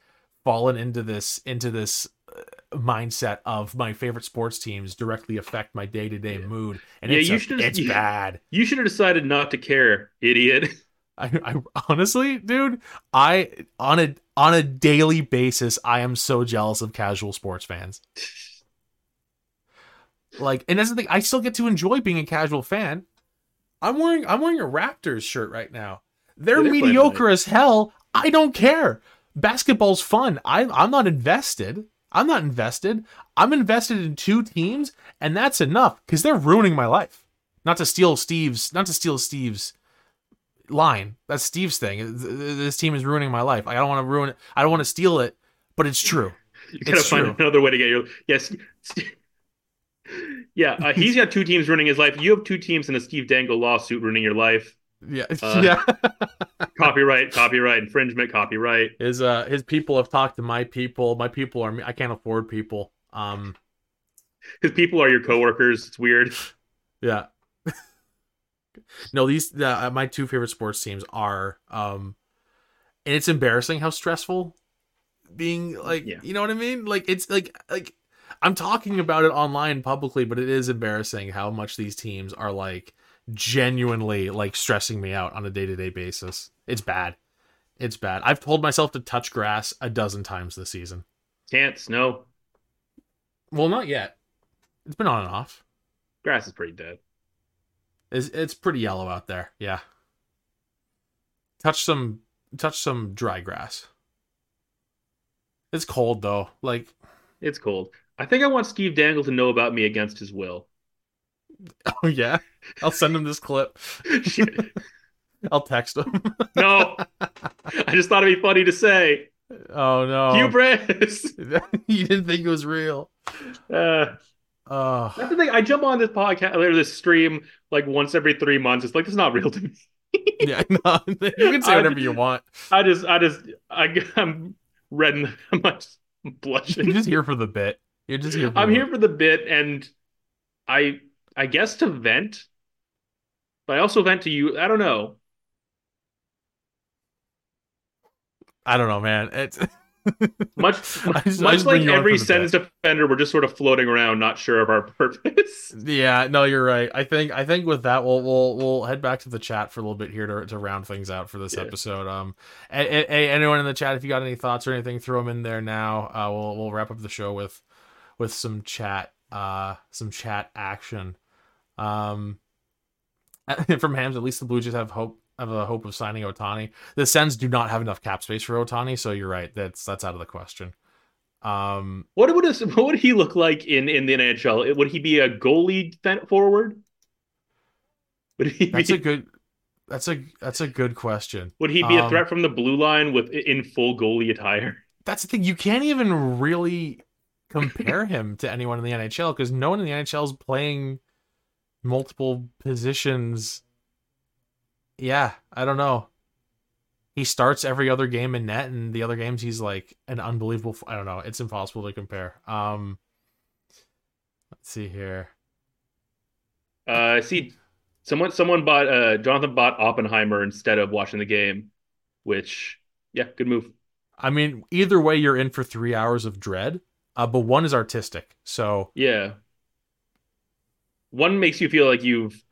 fallen into this into this uh, mindset of my favorite sports teams directly affect my day to day mood, and Yeah, it's you should- it's you- bad. You should have decided not to care, idiot. I, I honestly, dude, I on a on a daily basis, I am so jealous of casual sports fans. Like, and that's the thing. I still get to enjoy being a casual fan. I'm wearing I'm wearing a Raptors shirt right now. They're Yeah, they're mediocre as hell. I don't care. Basketball's fun. I I'm not invested. I'm not invested. I'm invested in two teams, and that's enough because they're ruining my life. Not to steal Steve's, not to steal Steve's line. That's Steve's thing. Th- th- This team is ruining my life. I don't want to ruin it. I don't want to steal it, but it's true. You gotta It's find true. another way to get your yes. Yeah, uh, he's got two teams ruining his life. You have two teams in a Steve Dangle lawsuit ruining your life. Yeah, Uh, yeah. Copyright, copyright, infringement, copyright. his uh his people have talked to my people. My people are. I can't afford people. Um, His people are your coworkers. It's weird. yeah. no, these uh, my two favorite sports teams are um, and it's embarrassing how stressful being like Yeah. you know what I mean. Like it's like like I'm talking about it online publicly, but it is embarrassing how much these teams are like genuinely like stressing me out on a day to day basis. It's bad. It's bad. I've told myself to touch grass a dozen times this season. Can't snow. Well, not yet. It's been on and off. Grass is pretty dead. It's it's pretty yellow out there. Yeah. Touch some touch some dry grass. It's cold though. Like It's cold. I think I want Steve Dangle to know about me against his will. oh yeah. I'll send him this clip. Shit. I'll text him. No, I just thought it'd be funny to say. oh no. Hubris. you didn't think it was real. Uh, Oh. that's the thing. I jump on this podcast or this stream like once every three months. It's like it's not real to me. Yeah, no. You can say I- whatever you want. I just, I just, I, I'm red and I'm just You're just here for the bit. You're just here I'm here for the bit, and I, I guess to vent, but I also vent to you. I don't know. I don't know, man. It's Much, I just- much like every the defender, we're just sort of floating around, not sure of our purpose. Yeah, no, you're right. I think I think with that we'll we'll we'll head back to the chat for a little bit here to to round things out for this Yeah. episode. Um, a- a- anyone in the chat, if you got any thoughts or anything, throw them in there now. Uh, we'll we'll wrap up the show with with some chat, uh, some chat action. Um, from Hams, at least the Blue Jays have hope have a hope of signing Ohtani. The Sens do not have enough cap space for Ohtani, so you're right. That's that's out of the question. Um, What would a, what would he look like in in the NHL? Would he be a goalie forward? Would he that's be, a good. That's a that's a good question. would he be a um, threat from the blue line with in full goalie attire? that's the thing. You can't even really compare him to anyone in the NHL because no one in the NHL is playing multiple positions. Yeah, I don't know. He starts every other game in net, and the other games he's like an unbelievable. I don't know. It's impossible to compare. Um, let's see here. Uh, see, someone someone bought uh Jonathan bought Oppenheimer instead of watching the game, which yeah, good move. I mean, either way, you're in for three hours of dread. Uh, but one is artistic, so Yeah, one makes you feel like you've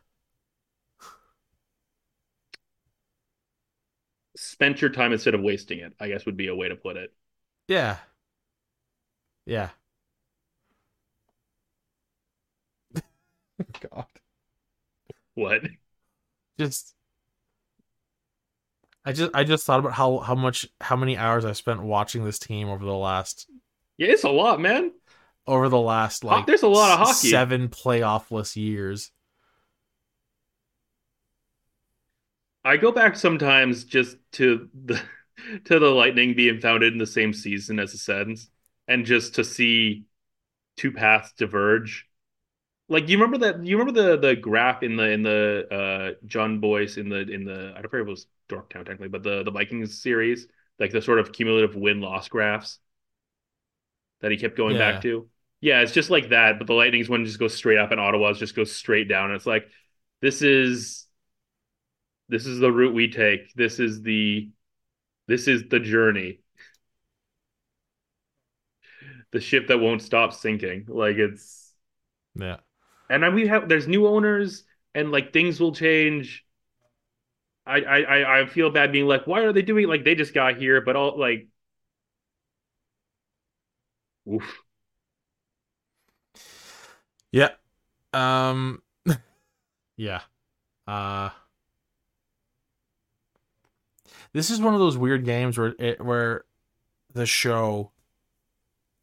spent your time instead of wasting it. I guess would be a way to put it. Yeah. Yeah. God. What? Just I just I just thought about how how much how many hours I spent watching this team over the last Yeah, it's a lot, man. over the last like there's a lot of hockey. Seven playoffless years. I go back sometimes just to the to the Lightning being founded in the same season as the Sens, and just to see two paths diverge. Like you remember that you remember the the graph in the in the uh Jon Bois in the in the I don't remember if it was Dorktown technically, but the the Vikings series, like the sort of cumulative win loss graphs that he kept going Yeah. back to. Yeah, it's just like that, but the Lightning's one just goes straight up and Ottawa's just goes straight down. And it's like this is this is the route we take. This is the this is the journey. The ship that won't stop sinking. Like it's Yeah. and then we have there's new owners and like things will change. I I I- I feel bad being like, why are they doing like they just got here, but all like oof. Yeah. Um yeah. Uh This is one of those weird games where it where the show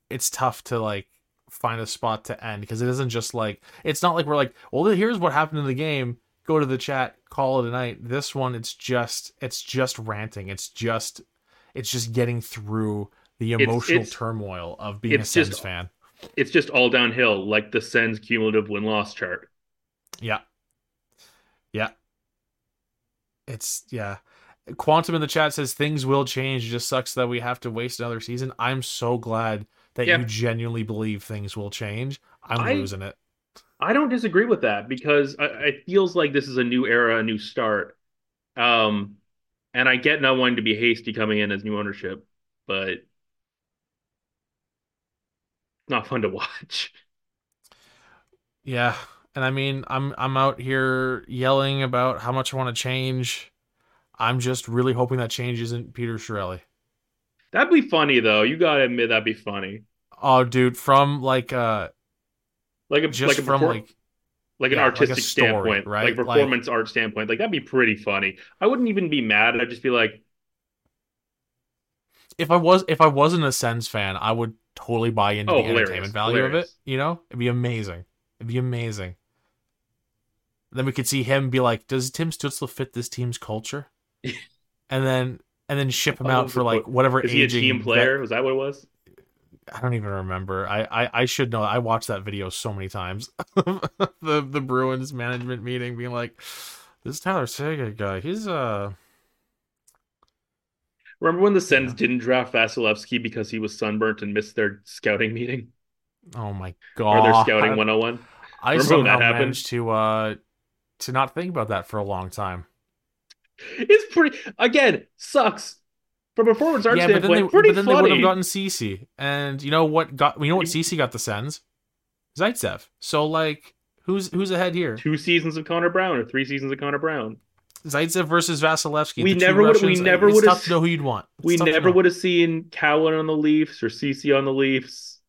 it's tough to like find a spot to end because it isn't just like it's not like we're like, well here's what happened in the game, go to the chat, call it a night. This one it's just it's just ranting. It's just it's just getting through the emotional it's- turmoil of being a Sens just- fan. It's just all downhill, like the Sens cumulative win loss chart. Yeah. Yeah. It's yeah. Quantum in the chat says things will change. It just sucks that we have to waste another season. I'm so glad that Yeah. you genuinely believe things will change. I'm I- losing it. I don't disagree with that because I, it feels like this is a new era, a new start. Um, and I get not wanting to be hasty coming in as new ownership, but not fun to watch. Yeah. And I mean, I'm I'm out here yelling about how much I want to change. I'm just really hoping that change isn't Peter Chiarelli. That'd be funny though. You gotta admit that'd be funny. Oh, dude, from like uh Like a just like a from perfor- like like an yeah, like artistic story, standpoint, right? like Like- performance art standpoint. Like that'd be pretty funny. I wouldn't even be mad. I'd just be like, if I was if I wasn't a Sens fan, I would totally buy into Oh, the hilarious, entertainment value of it. You know, it'd be amazing. It'd be amazing. Then we could see him be like, "Does Tim Stützle fit this team's culture?" and then and then ship him Oh, out for like whatever is he a team player? Was that what it was? I don't even remember. I, I I should know. I watched that video so many times. the the Bruins management meeting being like, "This Tyler Seguin guy, he's uh." Remember when the Sens Yeah. didn't draft Vasilevskiy because he was sunburnt and missed their scouting meeting Oh my or god! their scouting 101? I Remember when that happened? managed to uh to not think about that for a long time. It's pretty again sucks from a performance art yeah, but then they, pretty but then they would funny. have gotten CC, and you know what got you know what CC got the Sens, Zaitsev. So like, who's who's ahead here? Two seasons of Connor Brown or three seasons of Connor Brown. Zaitsev versus Vasilevskiy. We never would- we never would've tough to know who you'd want. It's We never would have seen Cowen on the Leafs or CC on the Leafs.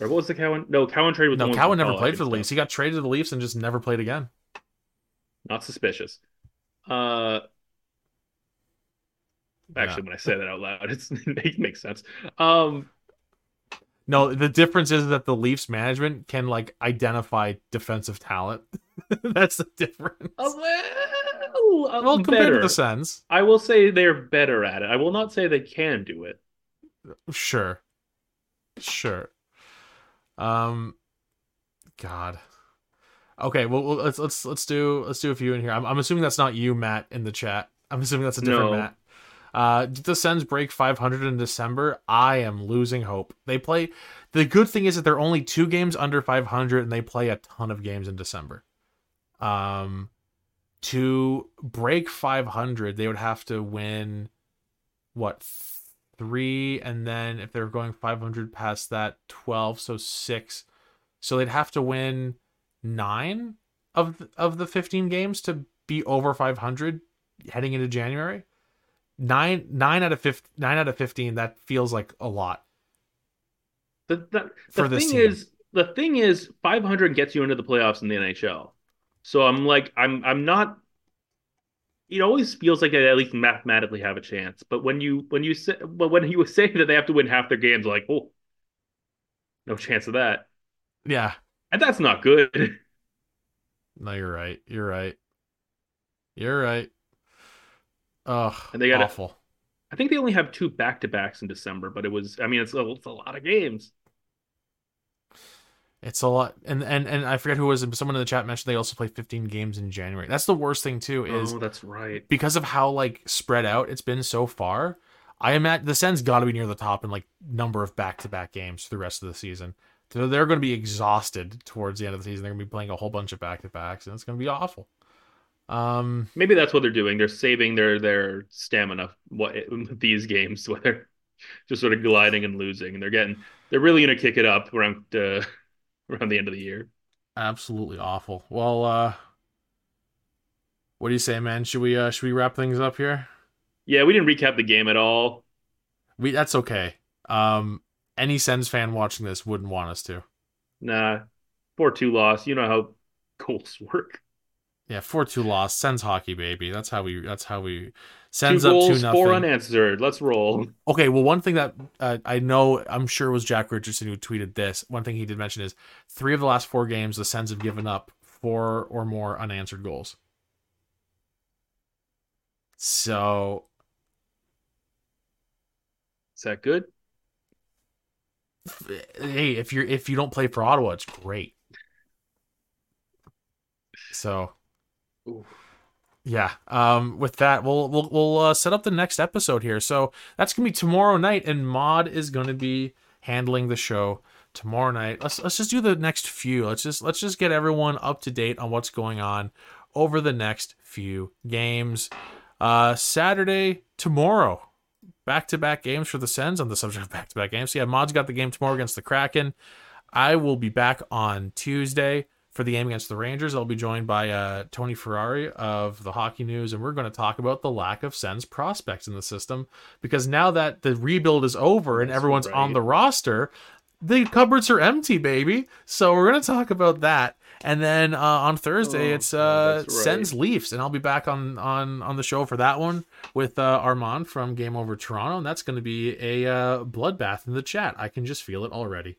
Or what was the Cowen? No, Cowen traded with No, the Cowen never played for the Leafs. He got traded to the Leafs and just never played again. Not suspicious. Uh, actually, when I say that out loud, it makes sense. Um, No, the difference is that the Leafs management can like identify defensive talent. That's the difference. Uh, well, compared better. to the Sens, I will say they're better at it. I will not say they can do it. sure, sure. Um, God. Okay, well, well, let's let's let's do let's do a few in here. I'm I'm assuming that's not you, Matt, in the chat. I'm assuming that's a different No. Matt. Uh, did the Sens break 500 in December? I am losing hope. They play. The good thing is that they're only two games under 500, and they play a ton of games in December. Um, to break 500, they would have to win what three, and then if they're going 500 past that, 12, so six. So they'd have to win nine of of the 15 games to be over 500 heading into January. Nine nine out of 15, nine out of 15 that feels like a lot. The, the, For the this thing team. is, the thing is, 500 gets you into the playoffs in the NHL. So I'm like, I'm, I'm not. It always feels like they at least mathematically have a chance. But when you, when you say, but when you say that they have to win half their games, like, oh, no chance of that, Yeah. and that's not good. No, you're right. You're right. You're right. Ugh, And they gotta- awful. I think they only have two back to backs in December, but it was, I mean, it's a, it's a lot of games. It's a lot, and and and I forget who it was. Someone in the chat mentioned they also play 15 games in January. That's the worst thing too. Is oh, that's right. because of how like spread out it's been so far. I imagine the Sens got to be near the top in like number of back to back games for the rest of the season. So they're going to be exhausted towards the end of the season. They're going to be playing a whole bunch of back to backs, and it's going to be awful. Um, Maybe that's what they're doing. They're saving their their stamina what these games where they're just sort of gliding and losing, and they're getting they're really going to kick it up around uh, around the end of the year. absolutely awful. Well, uh, what do you say, man? Should we uh, should we wrap things up here? Yeah, we didn't recap the game at all. We that's okay. Um, any Sens fan watching this wouldn't want us to. Nah, four two loss. You know how goals work. Yeah, four two loss. Sens hockey, baby. That's how we. That's how we. Two Sens up two goals, nothing. four unanswered. Let's roll. Okay, well, one thing that uh, I know, I'm sure was Jack Richardson who tweeted this. One thing he did mention is three of the last four games, the Sens have given up four or more unanswered goals. So, Is that good? hey, if you're if you don't play for Ottawa, it's great. So, Ooh. Yeah. Um, with that, we'll we'll we'll uh, set up the next episode here. So that's gonna be tomorrow night, and Maude is gonna be handling the show tomorrow night. Let's let's just do the next few. Let's just let's just get everyone up to date on what's going on over the next few games. Uh, Saturday tomorrow, back to back games for the Sens on the subject of back to back games. So yeah, Maude's got the game tomorrow against the Kraken. I will be back on Tuesday for the game against the Rangers. I'll be joined by uh, Tony Ferrari of the Hockey News, and we're going to talk about the lack of Sens prospects in the system because now that the rebuild is over and That's everyone's on the roster, the cupboards are empty, baby. So we're going to talk about that. And then uh, on Thursday, Oh, it's uh, right. Sens Leafs, and I'll be back on on on the show for that one with uh, Armand from Game Over Toronto, and that's going to be a uh, bloodbath in the chat. I can just feel it already.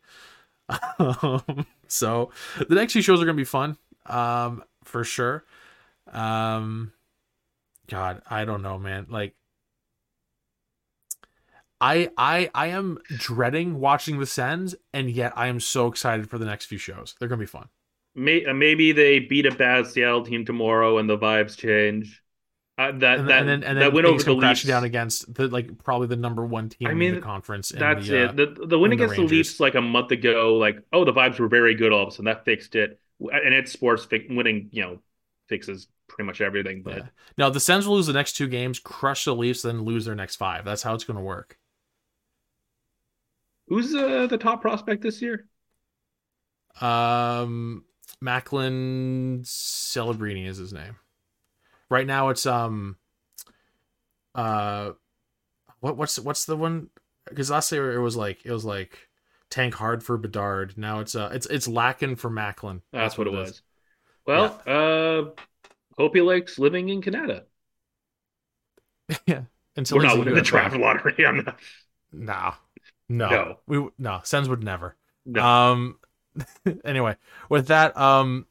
So the next few shows are going to be fun, um, for sure. Um, God, I don't know, man. Like, I I I am dreading watching the Sens, and yet I am so excited for the next few shows. They're going to be fun. Uh, maybe they beat a bad Seattle team tomorrow and the vibes change. Uh, that and, that and then and that win over the Leafs. down against the like probably the number one team I in the conference. That's the, uh, it. The the win and the against the, Leafs like a month ago, like oh the vibes were very good all of a sudden that fixed it, and it's sports fi- winning you know fixes pretty much everything. But Yeah. Now the Sens will lose the next two games, crush the Leafs, then lose their next five. That's how it's going to work. who's uh, the top prospect this year? Um, Macklin Celebrini is his name. Right now, it's um, uh, what what's what's the one? Because last year it was like it was like Tank Hard for Bedard. Now it's uh, it's it's lacking for Macklin. That's, what, it was. Well, uh, hope he likes living in Canada. yeah. Until We're not winning the draft lottery. I'm not. No, no, No. we no Sens would never. No. Um. anyway, with that, um,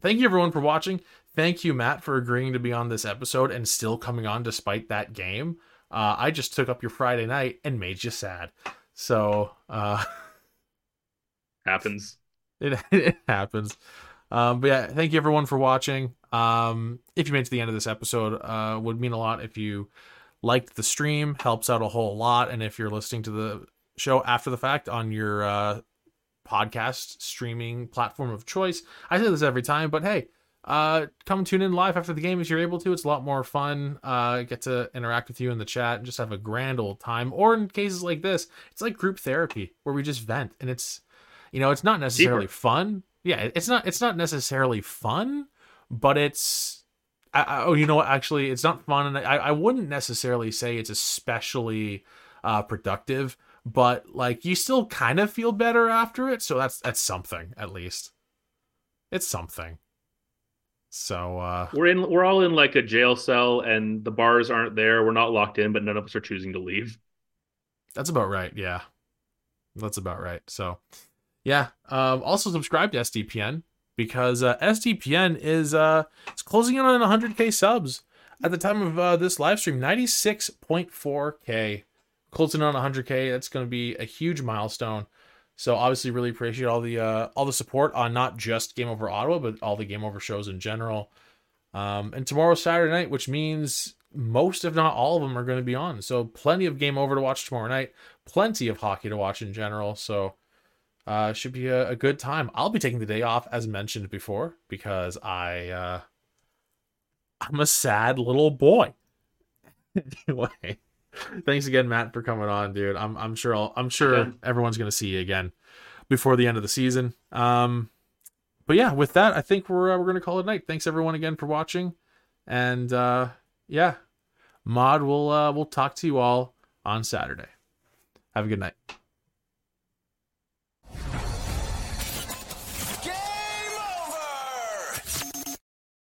thank you everyone for watching. Thank you, Matt, for agreeing to be on this episode and still coming on despite that game. Uh, I just took up your Friday night and made you sad. So, uh, Happens. it, it happens. Um, but yeah, thank you everyone for watching. Um, if you made it to the end of this episode, uh, would mean a lot if you liked the stream, helps out a whole lot. And if you're listening to the show after the fact on your uh, podcast streaming platform of choice, I say this every time, but hey, uh, come tune in live after the game if you're able to. It's a lot more fun. Uh, get to interact with you in the chat and just have a grand old time. Or in cases like this, it's like group therapy where we just vent and it's, you know, it's not necessarily Deeper. fun. Yeah, it's not. It's not necessarily fun, but it's. I, I, oh, you know what? Actually, it's not fun, and I, I wouldn't necessarily say it's especially uh, productive. But like, you still kind of feel better after it, so that's that's something at least. It's something. So uh, We're in. We're all in like a jail cell, and the bars aren't there. We're not locked in, but none of us are choosing to leave. That's about right. Yeah. That's about right. So, yeah. Um, also subscribe to SDPN because uh, SDPN is uh, it's closing in on 100k subs at the time of uh, this live stream. 96.4k, closing on 100k. That's going to be a huge milestone. So obviously, really appreciate all the uh, all the support on not just Game Over Ottawa, but all the Game Over shows in general. Um, and tomorrow's Saturday night, which means most, if not all of them, are going to be on. So plenty of Game Over to watch tomorrow night. Plenty of hockey to watch in general. So uh, should be a, a good time. I'll be taking the day off, as mentioned before, because I uh, I'm a sad little boy. anyway thanks again, Matt, for coming on, dude. I'm I'm sure I'll, I'm sure everyone's gonna see you again before the end of the season. Um, but yeah, with that, I think we're uh, we're gonna call it night. Thanks everyone again for watching, and uh, yeah, Maude, we'll uh, we'll talk to you all on Saturday. Have a good night.